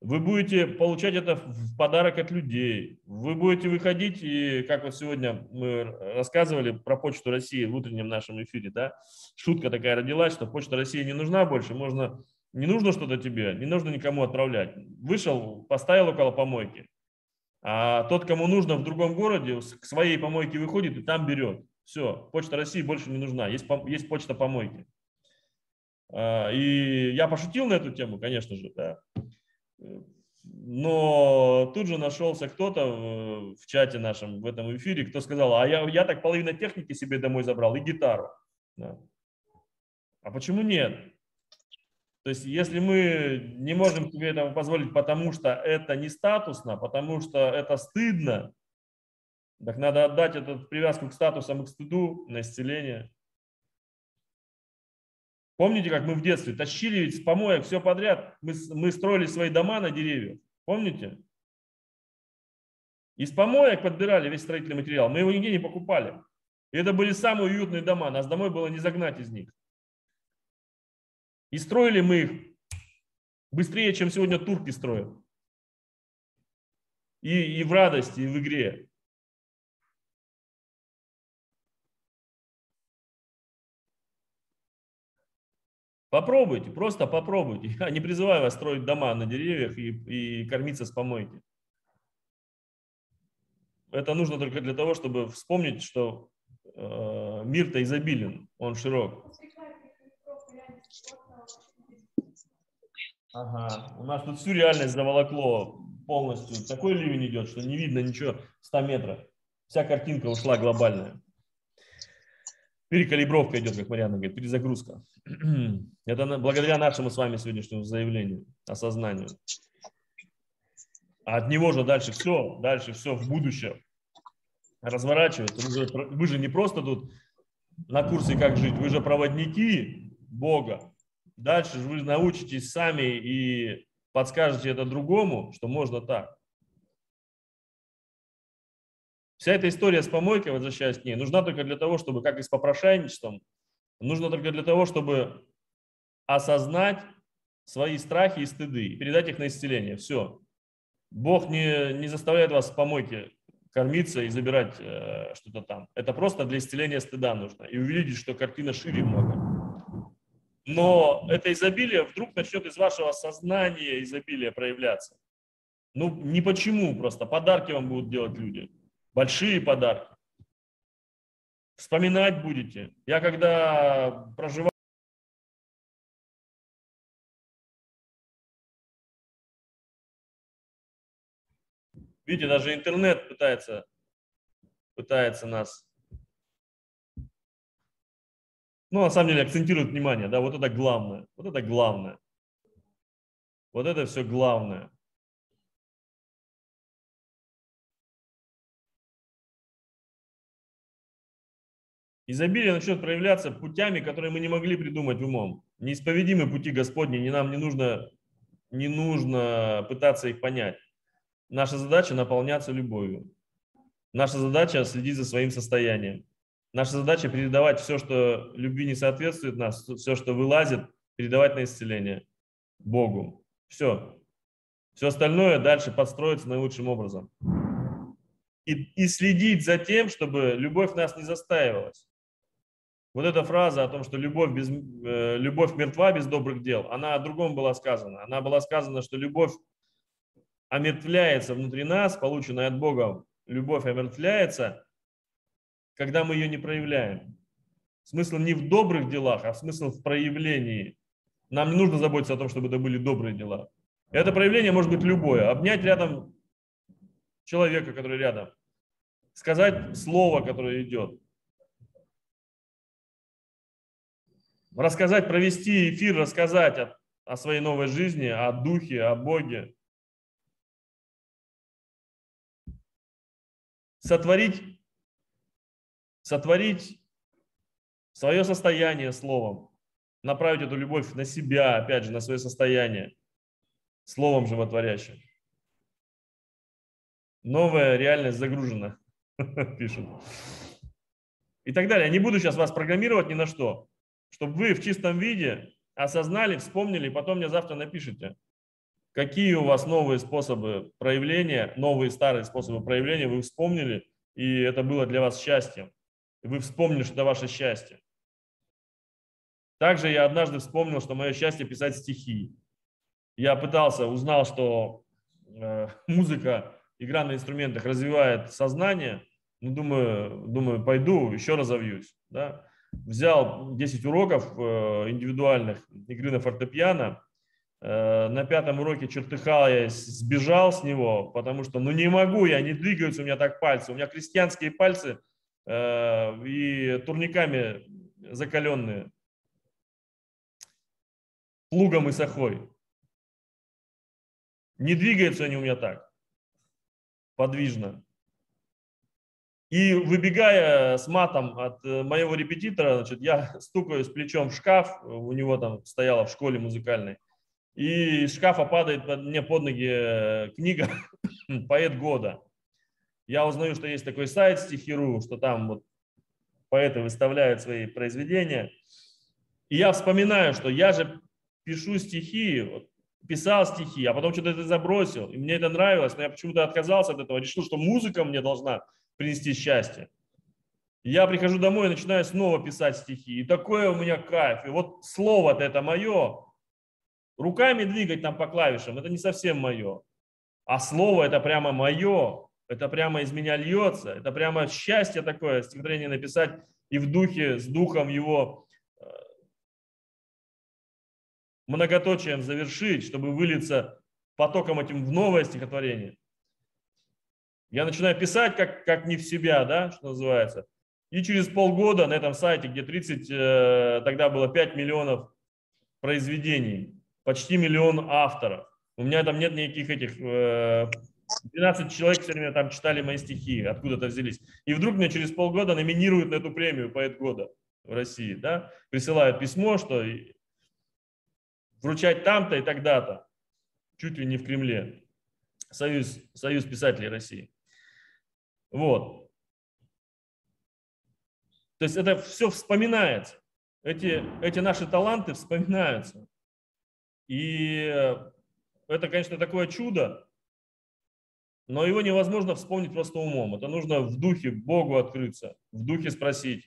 Вы будете получать это в подарок от людей. Вы будете выходить, и как вот сегодня мы рассказывали про Почту России в утреннем нашем эфире, да, шутка такая родилась, что Почта России не нужна больше, можно, не нужно что-то тебе, не нужно никому отправлять. Вышел, поставил около помойки, а тот, кому нужно в другом городе, к своей помойке выходит и там берет. Все, почта России больше не нужна, есть, есть почта помойки. А, и я пошутил на эту тему, конечно же, да. Но тут же нашелся кто-то в чате нашем, в этом эфире, кто сказал, а я, я так половину техники себе домой забрал и гитару. Да. А почему нет? То есть если мы не можем себе этого позволить, потому что это не статусно, потому что это стыдно, так надо отдать эту привязку к статусам и к стыду на исцеление. Помните, как мы в детстве тащили ведь с помоек все подряд, мы, мы строили свои дома на деревьях, помните? Из помоек подбирали весь строительный материал, мы его нигде не покупали. И это были самые уютные дома, нас домой было не загнать из них. И строили мы их быстрее, чем сегодня турки строят. И, и в радости, и в игре. Попробуйте, просто попробуйте. Я не призываю вас строить дома на деревьях и, и кормиться с помойки. Это нужно только для того, чтобы вспомнить, что э, мир-то изобилен, он широк. Ага. У нас тут всю реальность заволокло полностью. Такой ливень идет, что не видно ничего 100 метров. Вся картинка ушла глобальная. Перекалибровка идет, как Марьяна говорит, перезагрузка. Это благодаря нашему с вами сегодняшнему заявлению, осознанию. А от него же дальше все, дальше все в будущее разворачивается. Вы же, вы же не просто тут на курсе «Как жить», вы же проводники Бога. Дальше вы научитесь сами и подскажете это другому, что можно так. Вся эта история с помойкой, возвращаясь к ней, нужна только для того, чтобы, как и с попрошайничеством, нужно только для того, чтобы осознать свои страхи и стыды и передать их на исцеление. Все. Бог не, не заставляет вас с помойки кормиться и забирать э, что-то там. Это просто для исцеления стыда нужно. И увидеть, что картина шире много. Но это изобилие вдруг начнет из вашего сознания изобилие проявляться. Ну, не почему, просто подарки вам будут делать люди. Большие подарки. Вспоминать будете. Я когда проживал Видите, даже интернет пытается, пытается нас ну, на самом деле, акцентирует внимание, да, вот это главное, вот это главное. Вот это все главное. Изобилие начнет проявляться путями, которые мы не могли придумать умом. Неисповедимы пути Господни, не нам не нужно, не нужно пытаться их понять. Наша задача наполняться любовью. Наша задача следить за своим состоянием. Наша задача передавать все, что любви не соответствует нас, все, что вылазит, передавать на исцеление Богу. Все. Все остальное дальше подстроится наилучшим образом. И, и следить за тем, чтобы любовь нас не застаивалась. Вот эта фраза о том, что любовь, без, э, любовь мертва без добрых дел, она о другом была сказана. Она была сказана, что любовь омертвляется внутри нас, полученная от Бога. Любовь омертвляется, когда мы ее не проявляем. Смысл не в добрых делах, а смысл в проявлении. Нам не нужно заботиться о том, чтобы это были добрые дела. Это проявление может быть любое. Обнять рядом человека, который рядом. Сказать слово, которое идет. Рассказать, провести эфир, рассказать о, о своей новой жизни, о духе, о Боге. Сотворить сотворить свое состояние словом, направить эту любовь на себя, опять же, на свое состояние, словом животворящим. Новая реальность загружена, пишут. И так далее. Я не буду сейчас вас программировать ни на что, чтобы вы в чистом виде осознали, вспомнили, потом мне завтра напишите, какие у вас новые способы проявления, новые старые способы проявления вы вспомнили, и это было для вас счастьем и вы вспомнили, что это ваше счастье. Также я однажды вспомнил, что мое счастье писать стихи. Я пытался, узнал, что э, музыка, игра на инструментах развивает сознание. Ну, думаю, думаю, пойду, еще разовьюсь. Да? Взял 10 уроков э, индивидуальных игры на фортепиано. Э, на пятом уроке чертыхал я, сбежал с него, потому что ну не могу, я не двигаются у меня так пальцы. У меня крестьянские пальцы – Э, и турниками закаленные, плугом и сахой. Не двигаются они у меня так, подвижно. И выбегая с матом от э, моего репетитора, значит, я стукаю с плечом в шкаф, у него там стояла в школе музыкальной, и из шкафа падает мне под ноги э, книга «Поэт года» я узнаю, что есть такой сайт Стихиру, что там вот поэты выставляют свои произведения. И я вспоминаю, что я же пишу стихи, вот, писал стихи, а потом что-то это забросил. И мне это нравилось, но я почему-то отказался от этого. Решил, что музыка мне должна принести счастье. Я прихожу домой и начинаю снова писать стихи. И такое у меня кайф. И вот слово-то это мое. Руками двигать там по клавишам, это не совсем мое. А слово это прямо мое это прямо из меня льется, это прямо счастье такое, стихотворение написать и в духе, с духом его э, многоточием завершить, чтобы вылиться потоком этим в новое стихотворение. Я начинаю писать как, как не в себя, да, что называется. И через полгода на этом сайте, где 30, э, тогда было 5 миллионов произведений, почти миллион авторов. У меня там нет никаких этих э, 12 человек все время там читали мои стихи, откуда-то взялись. И вдруг мне через полгода номинируют на эту премию поэт года в России. Да? Присылают письмо, что вручать там-то и тогда-то. Чуть ли не в Кремле. Союз, Союз писателей России. Вот. То есть это все вспоминается. Эти, эти наши таланты вспоминаются. И это, конечно, такое чудо, но его невозможно вспомнить просто умом. Это нужно в духе Богу открыться, в духе спросить,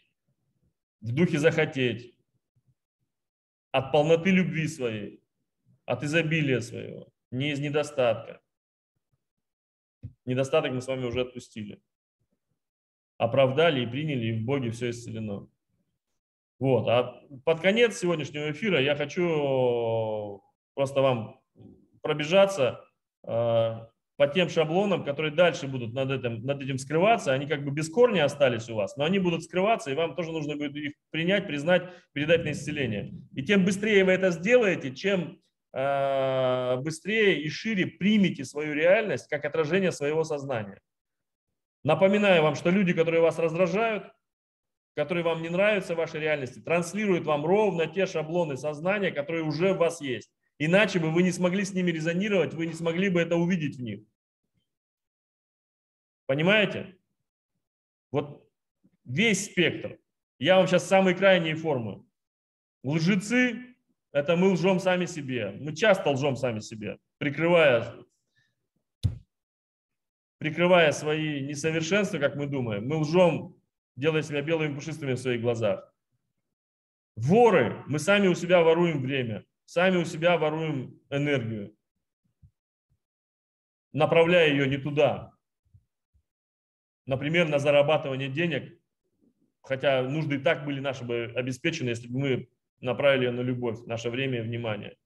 в духе захотеть, от полноты любви своей, от изобилия своего, не из недостатка. Недостаток мы с вами уже отпустили. Оправдали и приняли, и в Боге все исцелено. Вот. А под конец сегодняшнего эфира я хочу просто вам пробежаться а, по тем шаблонам, которые дальше будут над этим, над этим скрываться. Они как бы без корня остались у вас, но они будут скрываться, и вам тоже нужно будет их принять, признать, передать на исцеление. И тем быстрее вы это сделаете, чем э, быстрее и шире примите свою реальность как отражение своего сознания. Напоминаю вам, что люди, которые вас раздражают, которые вам не нравятся в вашей реальности, транслируют вам ровно те шаблоны сознания, которые уже в вас есть. Иначе бы вы не смогли с ними резонировать, вы не смогли бы это увидеть в них. Понимаете? Вот весь спектр. Я вам сейчас самые крайние формы. Лжецы – это мы лжем сами себе. Мы часто лжем сами себе, прикрывая, прикрывая свои несовершенства, как мы думаем. Мы лжем, делая себя белыми пушистыми в своих глазах. Воры, мы сами у себя воруем время, сами у себя воруем энергию, направляя ее не туда, например, на зарабатывание денег, хотя нужды и так были наши бы обеспечены, если бы мы направили ее на любовь, наше время и внимание.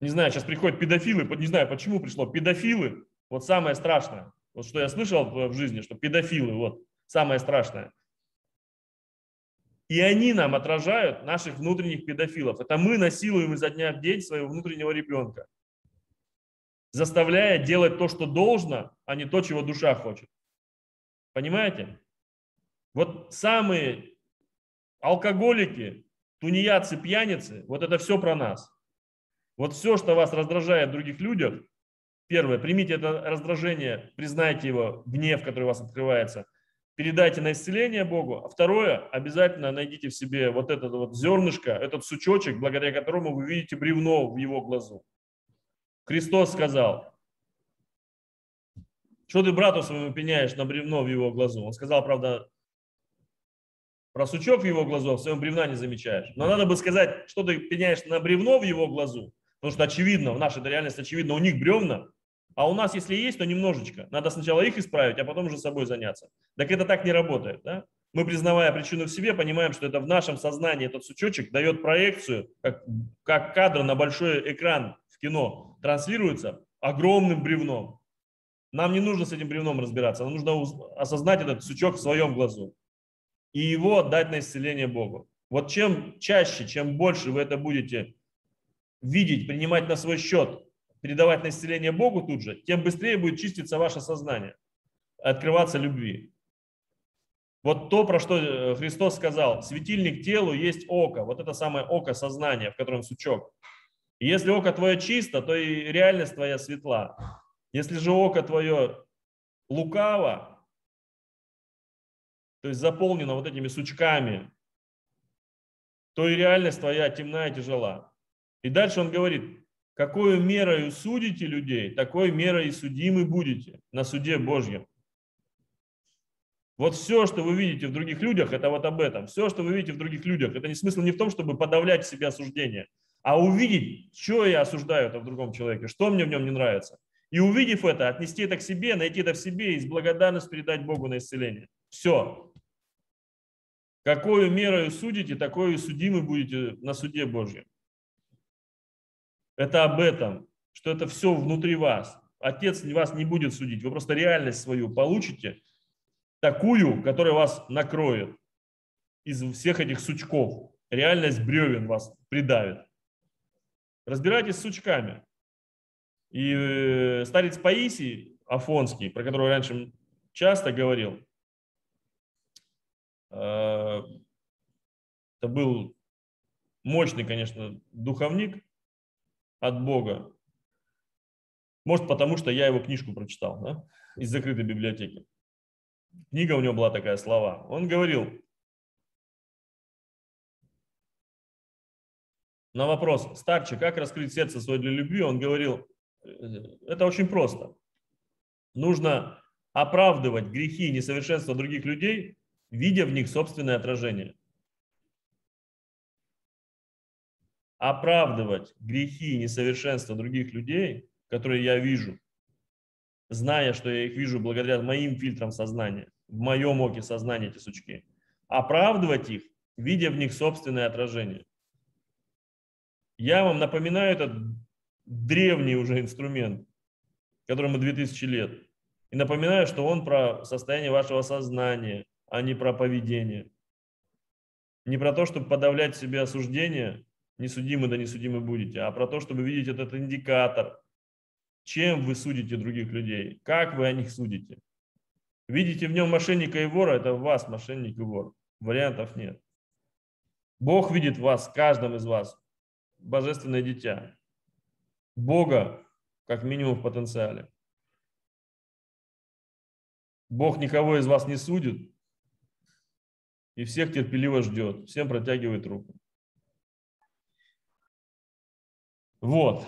Не знаю, сейчас приходят педофилы, не знаю, почему пришло, педофилы, вот самое страшное, вот что я слышал в жизни, что педофилы, вот самое страшное. И они нам отражают наших внутренних педофилов. Это мы насилуем изо дня в день своего внутреннего ребенка заставляя делать то, что должно, а не то, чего душа хочет. Понимаете? Вот самые алкоголики, тунеядцы, пьяницы, вот это все про нас. Вот все, что вас раздражает в других людях, первое, примите это раздражение, признайте его, гнев, который у вас открывается, передайте на исцеление Богу. А второе, обязательно найдите в себе вот это вот зернышко, этот сучочек, благодаря которому вы видите бревно в его глазу. Христос сказал, что ты брату своему пеняешь на бревно в его глазу? Он сказал, правда, про сучок в его глазу, а в своем бревна не замечаешь. Но надо бы сказать, что ты пеняешь на бревно в его глазу, потому что очевидно, в нашей реальности очевидно, у них бревна, а у нас, если есть, то немножечко. Надо сначала их исправить, а потом уже собой заняться. Так это так не работает. Да? Мы, признавая причину в себе, понимаем, что это в нашем сознании этот сучочек дает проекцию, как, как кадр на большой экран в кино транслируется огромным бревном. Нам не нужно с этим бревном разбираться, нам нужно осознать этот сучок в своем глазу и его отдать на исцеление Богу. Вот чем чаще, чем больше вы это будете видеть, принимать на свой счет, передавать на исцеление Богу тут же, тем быстрее будет чиститься ваше сознание, открываться любви. Вот то, про что э, Христос сказал, светильник телу есть око, вот это самое око сознания, в котором сучок. Если око твое чисто, то и реальность твоя светла. Если же око твое лукаво, то есть заполнено вот этими сучками, то и реальность твоя темна и тяжела. И дальше он говорит, какую мерою судите людей, такой мерой и судимы будете на суде Божьем. Вот все, что вы видите в других людях, это вот об этом. Все, что вы видите в других людях, это не смысл не в том, чтобы подавлять себе осуждение, а увидеть, что я осуждаю это в другом человеке, что мне в нем не нравится. И увидев это, отнести это к себе, найти это в себе и с благодарностью передать Богу на исцеление. Все. Какую мерою судите, такое и судимы будете на суде Божьем. Это об этом, что это все внутри вас. Отец вас не будет судить, вы просто реальность свою получите, такую, которая вас накроет из всех этих сучков. Реальность бревен вас придавит. Разбирайтесь с сучками. И э, старец Паисий Афонский, про которого раньше часто говорил, э, это был мощный, конечно, духовник от Бога. Может, потому что я его книжку прочитал да? из закрытой библиотеки. Книга у него была такая слова. Он говорил, на вопрос «Старче, как раскрыть сердце свое для любви?» он говорил, «Э, это очень просто. Нужно оправдывать грехи и несовершенства других людей, видя в них собственное отражение. Оправдывать грехи и несовершенства других людей, которые я вижу, зная, что я их вижу благодаря моим фильтрам сознания, в моем оке сознания эти сучки. Оправдывать их, видя в них собственное отражение. Я вам напоминаю этот древний уже инструмент, которому 2000 лет. И напоминаю, что он про состояние вашего сознания, а не про поведение. Не про то, чтобы подавлять себе осуждение, не судимы да не судимы будете, а про то, чтобы видеть этот индикатор, чем вы судите других людей, как вы о них судите. Видите в нем мошенника и вора, это в вас мошенник и вор. Вариантов нет. Бог видит в вас, каждом из вас, божественное дитя. Бога, как минимум в потенциале. Бог никого из вас не судит и всех терпеливо ждет, всем протягивает руку. Вот.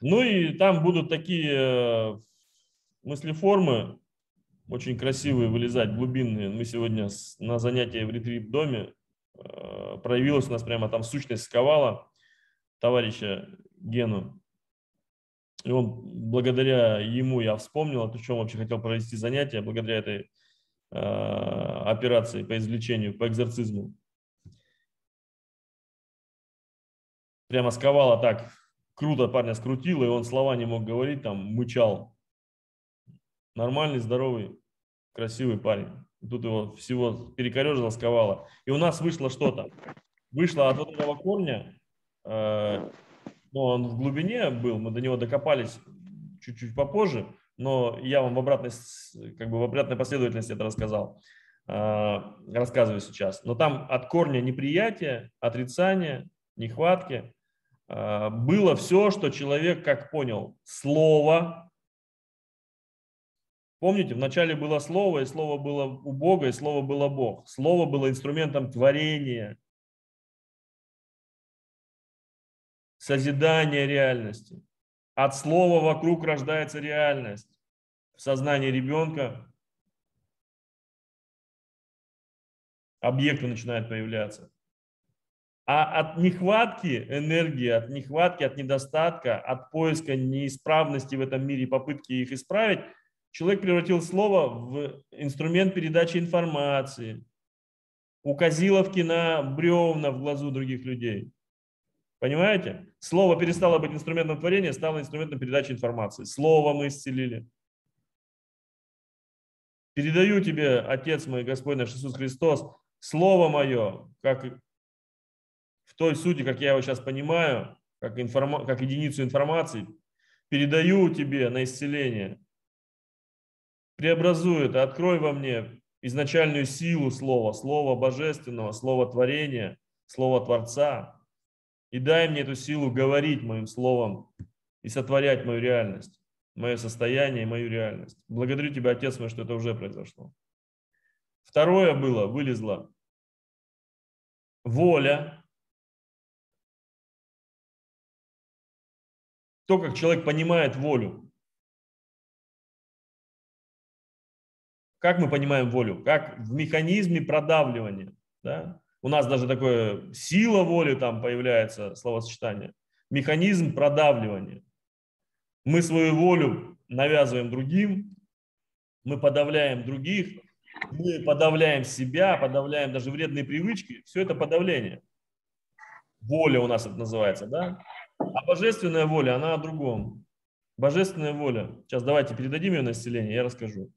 Ну и там будут такие э, мыслеформы, очень красивые, вылезать, глубинные. Мы сегодня на занятии в ретрит-доме э, проявилась у нас прямо там сущность сковала товарища Гену. И он, благодаря ему я вспомнил, о чем вообще хотел провести занятие, благодаря этой э, операции по извлечению, по экзорцизму. Прямо сковала так, круто парня скрутило, и он слова не мог говорить, там мычал. Нормальный, здоровый, красивый парень. Тут его всего перекорежило, сковало. И у нас вышло что-то. Вышло от вот этого корня, э, но он в глубине был, мы до него докопались чуть-чуть попозже, но я вам в обратной, как бы в обратной последовательности это рассказал, э, рассказываю сейчас. Но там от корня неприятия, отрицания, нехватки было все, что человек как понял. Слово, Помните, вначале было Слово, и Слово было у Бога, и Слово было Бог. Слово было инструментом творения, созидания реальности. От слова вокруг рождается реальность. В сознании ребенка объекты начинают появляться. А от нехватки энергии, от нехватки, от недостатка, от поиска неисправности в этом мире, попытки их исправить, человек превратил слово в инструмент передачи информации, указиловки на бревна в глазу других людей. Понимаете? Слово перестало быть инструментом творения, стало инструментом передачи информации. Слово мы исцелили. Передаю тебе, Отец мой, Господь наш Иисус Христос, Слово мое, как той сути, как я его сейчас понимаю, как, информа, как единицу информации, передаю тебе на исцеление. Преобразуй это, открой во мне изначальную силу Слова, Слова Божественного, Слова Творения, Слова Творца, и дай мне эту силу говорить моим словом и сотворять мою реальность, мое состояние и мою реальность. Благодарю Тебя, Отец мой, что это уже произошло. Второе было, вылезла воля. То, как человек понимает волю. Как мы понимаем волю? Как в механизме продавливания. Да? У нас даже такое сила воли там появляется, словосочетание. Механизм продавливания. Мы свою волю навязываем другим, мы подавляем других, мы подавляем себя, подавляем даже вредные привычки. Все это подавление. Воля у нас это называется, да? А божественная воля, она о другом. Божественная воля. Сейчас давайте передадим ее на исцеление, я расскажу.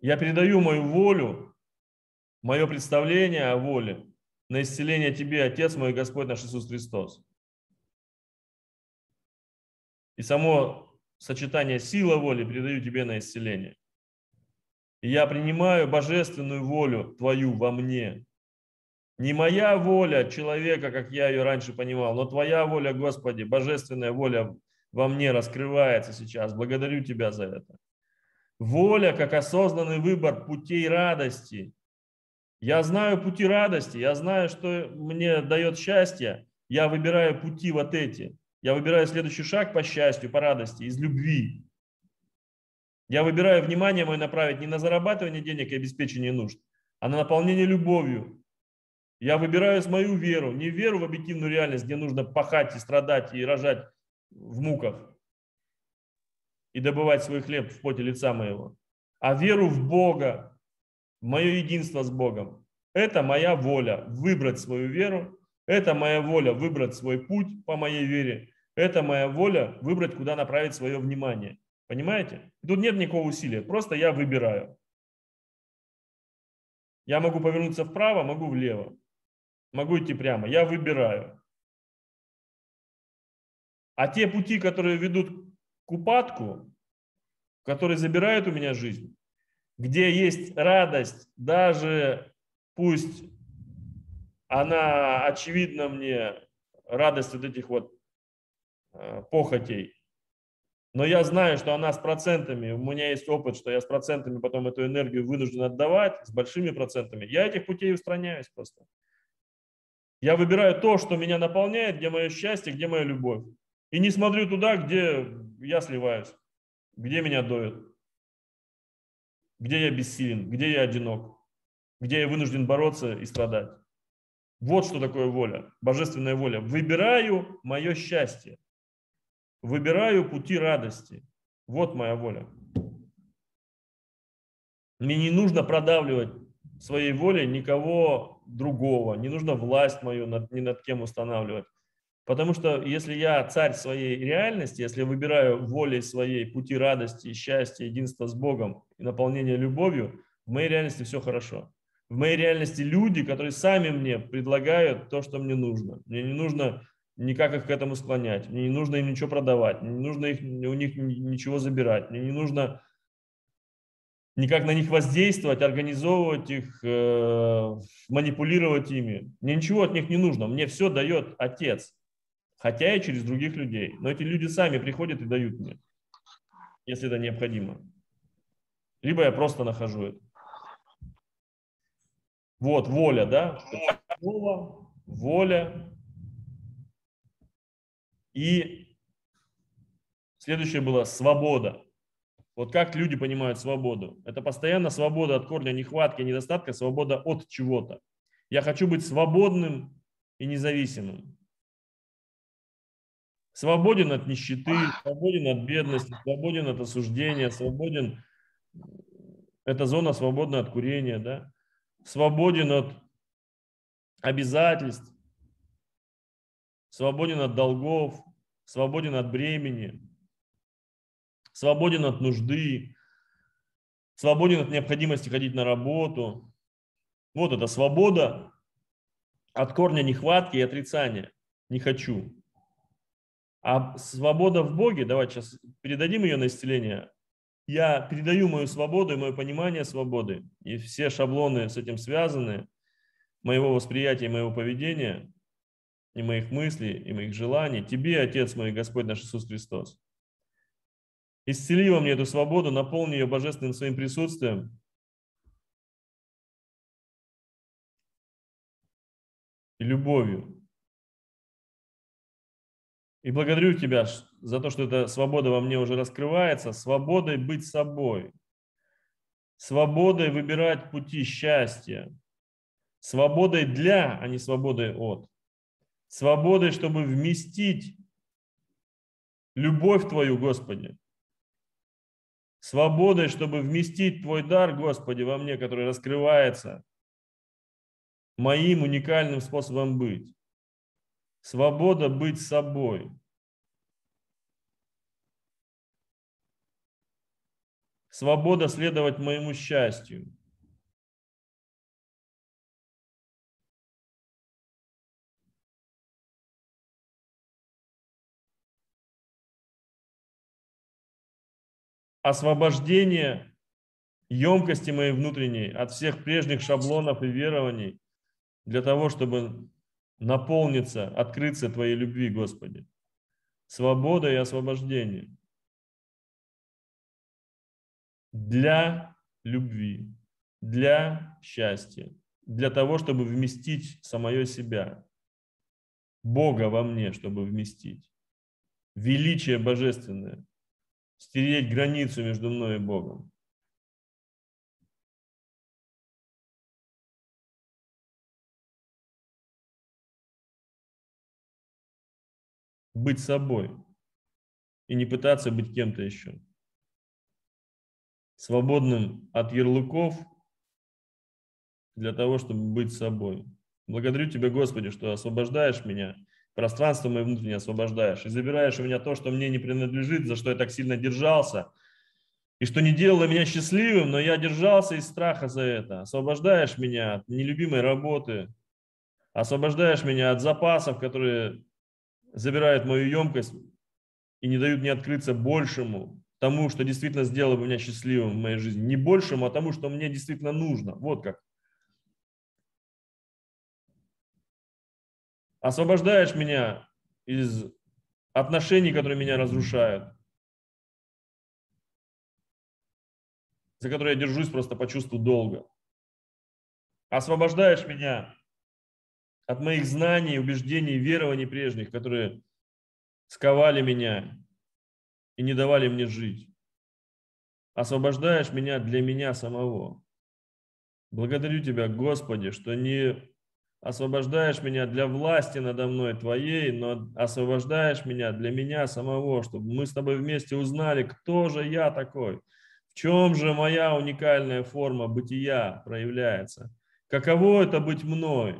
Я передаю мою волю мое представление о воле на исцеление Тебе, Отец мой Господь наш Иисус Христос. И само сочетание сила воли передаю Тебе на исцеление. И я принимаю божественную волю Твою во мне. Не моя воля человека, как я ее раньше понимал, но Твоя воля, Господи, божественная воля во мне раскрывается сейчас. Благодарю Тебя за это. Воля, как осознанный выбор путей радости – я знаю пути радости, я знаю, что мне дает счастье. Я выбираю пути вот эти. Я выбираю следующий шаг по счастью, по радости, из любви. Я выбираю внимание мое направить не на зарабатывание денег и обеспечение нужд, а на наполнение любовью. Я выбираю мою веру, не веру в объективную реальность, где нужно пахать и страдать и рожать в муках и добывать свой хлеб в поте лица моего, а веру в Бога, мое единство с Богом. Это моя воля выбрать свою веру, это моя воля выбрать свой путь по моей вере, Это моя воля выбрать, куда направить свое внимание. Понимаете? Тут нет никакого усилия, просто я выбираю. Я могу повернуться вправо, могу влево. Могу идти прямо. Я выбираю. А те пути, которые ведут к упадку, которые забирают у меня жизнь, где есть радость, даже пусть она очевидна мне, радость вот этих вот э, похотей, но я знаю, что она с процентами, у меня есть опыт, что я с процентами потом эту энергию вынужден отдавать, с большими процентами, я этих путей устраняюсь просто. Я выбираю то, что меня наполняет, где мое счастье, где моя любовь. И не смотрю туда, где я сливаюсь, где меня доют, где я бессилен, где я одинок, где я вынужден бороться и страдать. Вот что такое воля, божественная воля. Выбираю мое счастье, выбираю пути радости. Вот моя воля. Мне не нужно продавливать своей волей никого другого, не нужно власть мою над, ни над кем устанавливать. Потому что если я царь своей реальности, если я выбираю волей своей пути радости, счастья, единства с Богом и наполнения любовью, в моей реальности все хорошо. В моей реальности люди, которые сами мне предлагают то, что мне нужно. Мне не нужно никак их к этому склонять, мне не нужно им ничего продавать, мне не нужно их, у них ничего забирать, мне не нужно никак на них воздействовать, организовывать их, э, манипулировать ими. Мне ничего от них не нужно, мне все дает Отец хотя и через других людей. Но эти люди сами приходят и дают мне, если это необходимо. Либо я просто нахожу это. Вот, воля, да? Слово, воля. И следующее было свобода. Вот как люди понимают свободу? Это постоянно свобода от корня нехватки, недостатка, свобода от чего-то. Я хочу быть свободным и независимым. Свободен от нищеты, свободен от бедности, свободен от осуждения, свободен, это зона свободна от курения, да? свободен от обязательств, свободен от долгов, свободен от бремени, свободен от нужды, свободен от необходимости ходить на работу. Вот это свобода от корня нехватки и отрицания. Не хочу. А свобода в Боге, давайте сейчас передадим ее на исцеление. Я передаю мою свободу и мое понимание свободы. И все шаблоны с этим связаны, моего восприятия, моего поведения, и моих мыслей, и моих желаний. Тебе, Отец мой, Господь наш Иисус Христос. Исцели во мне эту свободу, наполни ее божественным своим присутствием. И любовью. И благодарю Тебя за то, что эта свобода во мне уже раскрывается, свободой быть собой, свободой выбирать пути счастья, свободой для, а не свободой от, свободой, чтобы вместить любовь Твою, Господи, свободой, чтобы вместить Твой дар, Господи, во мне, который раскрывается моим уникальным способом быть. Свобода быть собой. Свобода следовать моему счастью. Освобождение емкости моей внутренней от всех прежних шаблонов и верований для того, чтобы наполниться, открыться Твоей любви, Господи. Свобода и освобождение. Для любви, для счастья, для того, чтобы вместить самое себя. Бога во мне, чтобы вместить. Величие божественное. Стереть границу между мной и Богом. быть собой и не пытаться быть кем-то еще. Свободным от ярлыков для того, чтобы быть собой. Благодарю Тебя, Господи, что освобождаешь меня пространство мое внутреннее освобождаешь и забираешь у меня то, что мне не принадлежит, за что я так сильно держался, и что не делало меня счастливым, но я держался из страха за это. Освобождаешь меня от нелюбимой работы, освобождаешь меня от запасов, которые забирают мою емкость и не дают мне открыться большему, тому, что действительно сделало бы меня счастливым в моей жизни. Не большему, а тому, что мне действительно нужно. Вот как. Освобождаешь меня из отношений, которые меня разрушают, за которые я держусь просто по чувству долга. Освобождаешь меня от моих знаний, убеждений, верований прежних, которые сковали меня и не давали мне жить. Освобождаешь меня для меня самого. Благодарю Тебя, Господи, что не освобождаешь меня для власти надо мной Твоей, но освобождаешь меня для меня самого, чтобы мы с Тобой вместе узнали, кто же я такой, в чем же моя уникальная форма бытия проявляется, каково это быть мной.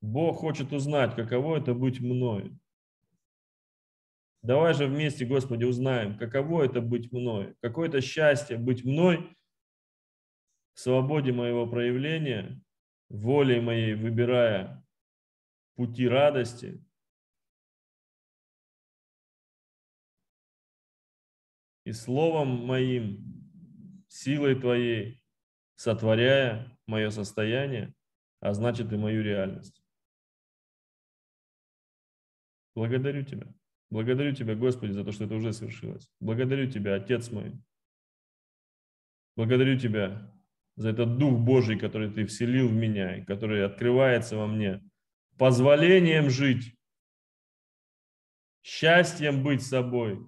Бог хочет узнать, каково это быть мной. Давай же вместе, Господи, узнаем, каково это быть мной, какое это счастье быть мной в свободе моего проявления, волей моей выбирая пути радости, и словом моим, силой Твоей, сотворяя мое состояние, а значит и мою реальность. Благодарю Тебя. Благодарю Тебя, Господи, за то, что это уже свершилось. Благодарю Тебя, Отец мой. Благодарю Тебя за этот Дух Божий, который Ты вселил в меня, и который открывается во мне, позволением жить, счастьем быть собой,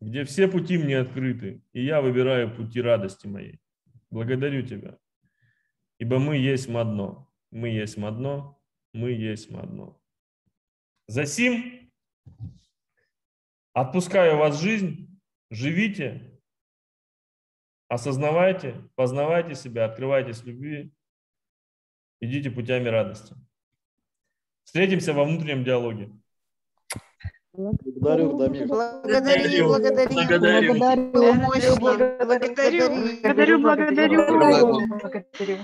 где все пути мне открыты, и я выбираю пути радости моей. Благодарю Тебя, ибо мы есть одно, мы есть одно, мы есть одно. Засим, отпускаю вас жизнь, живите, осознавайте, познавайте себя, открывайтесь любви, идите путями радости. Встретимся во внутреннем диалоге. Благодарю, Дамир. Благодарю, благодарю. Благодарю. Благодарю, благодарю. Благодарю, благодарю. Благодарю.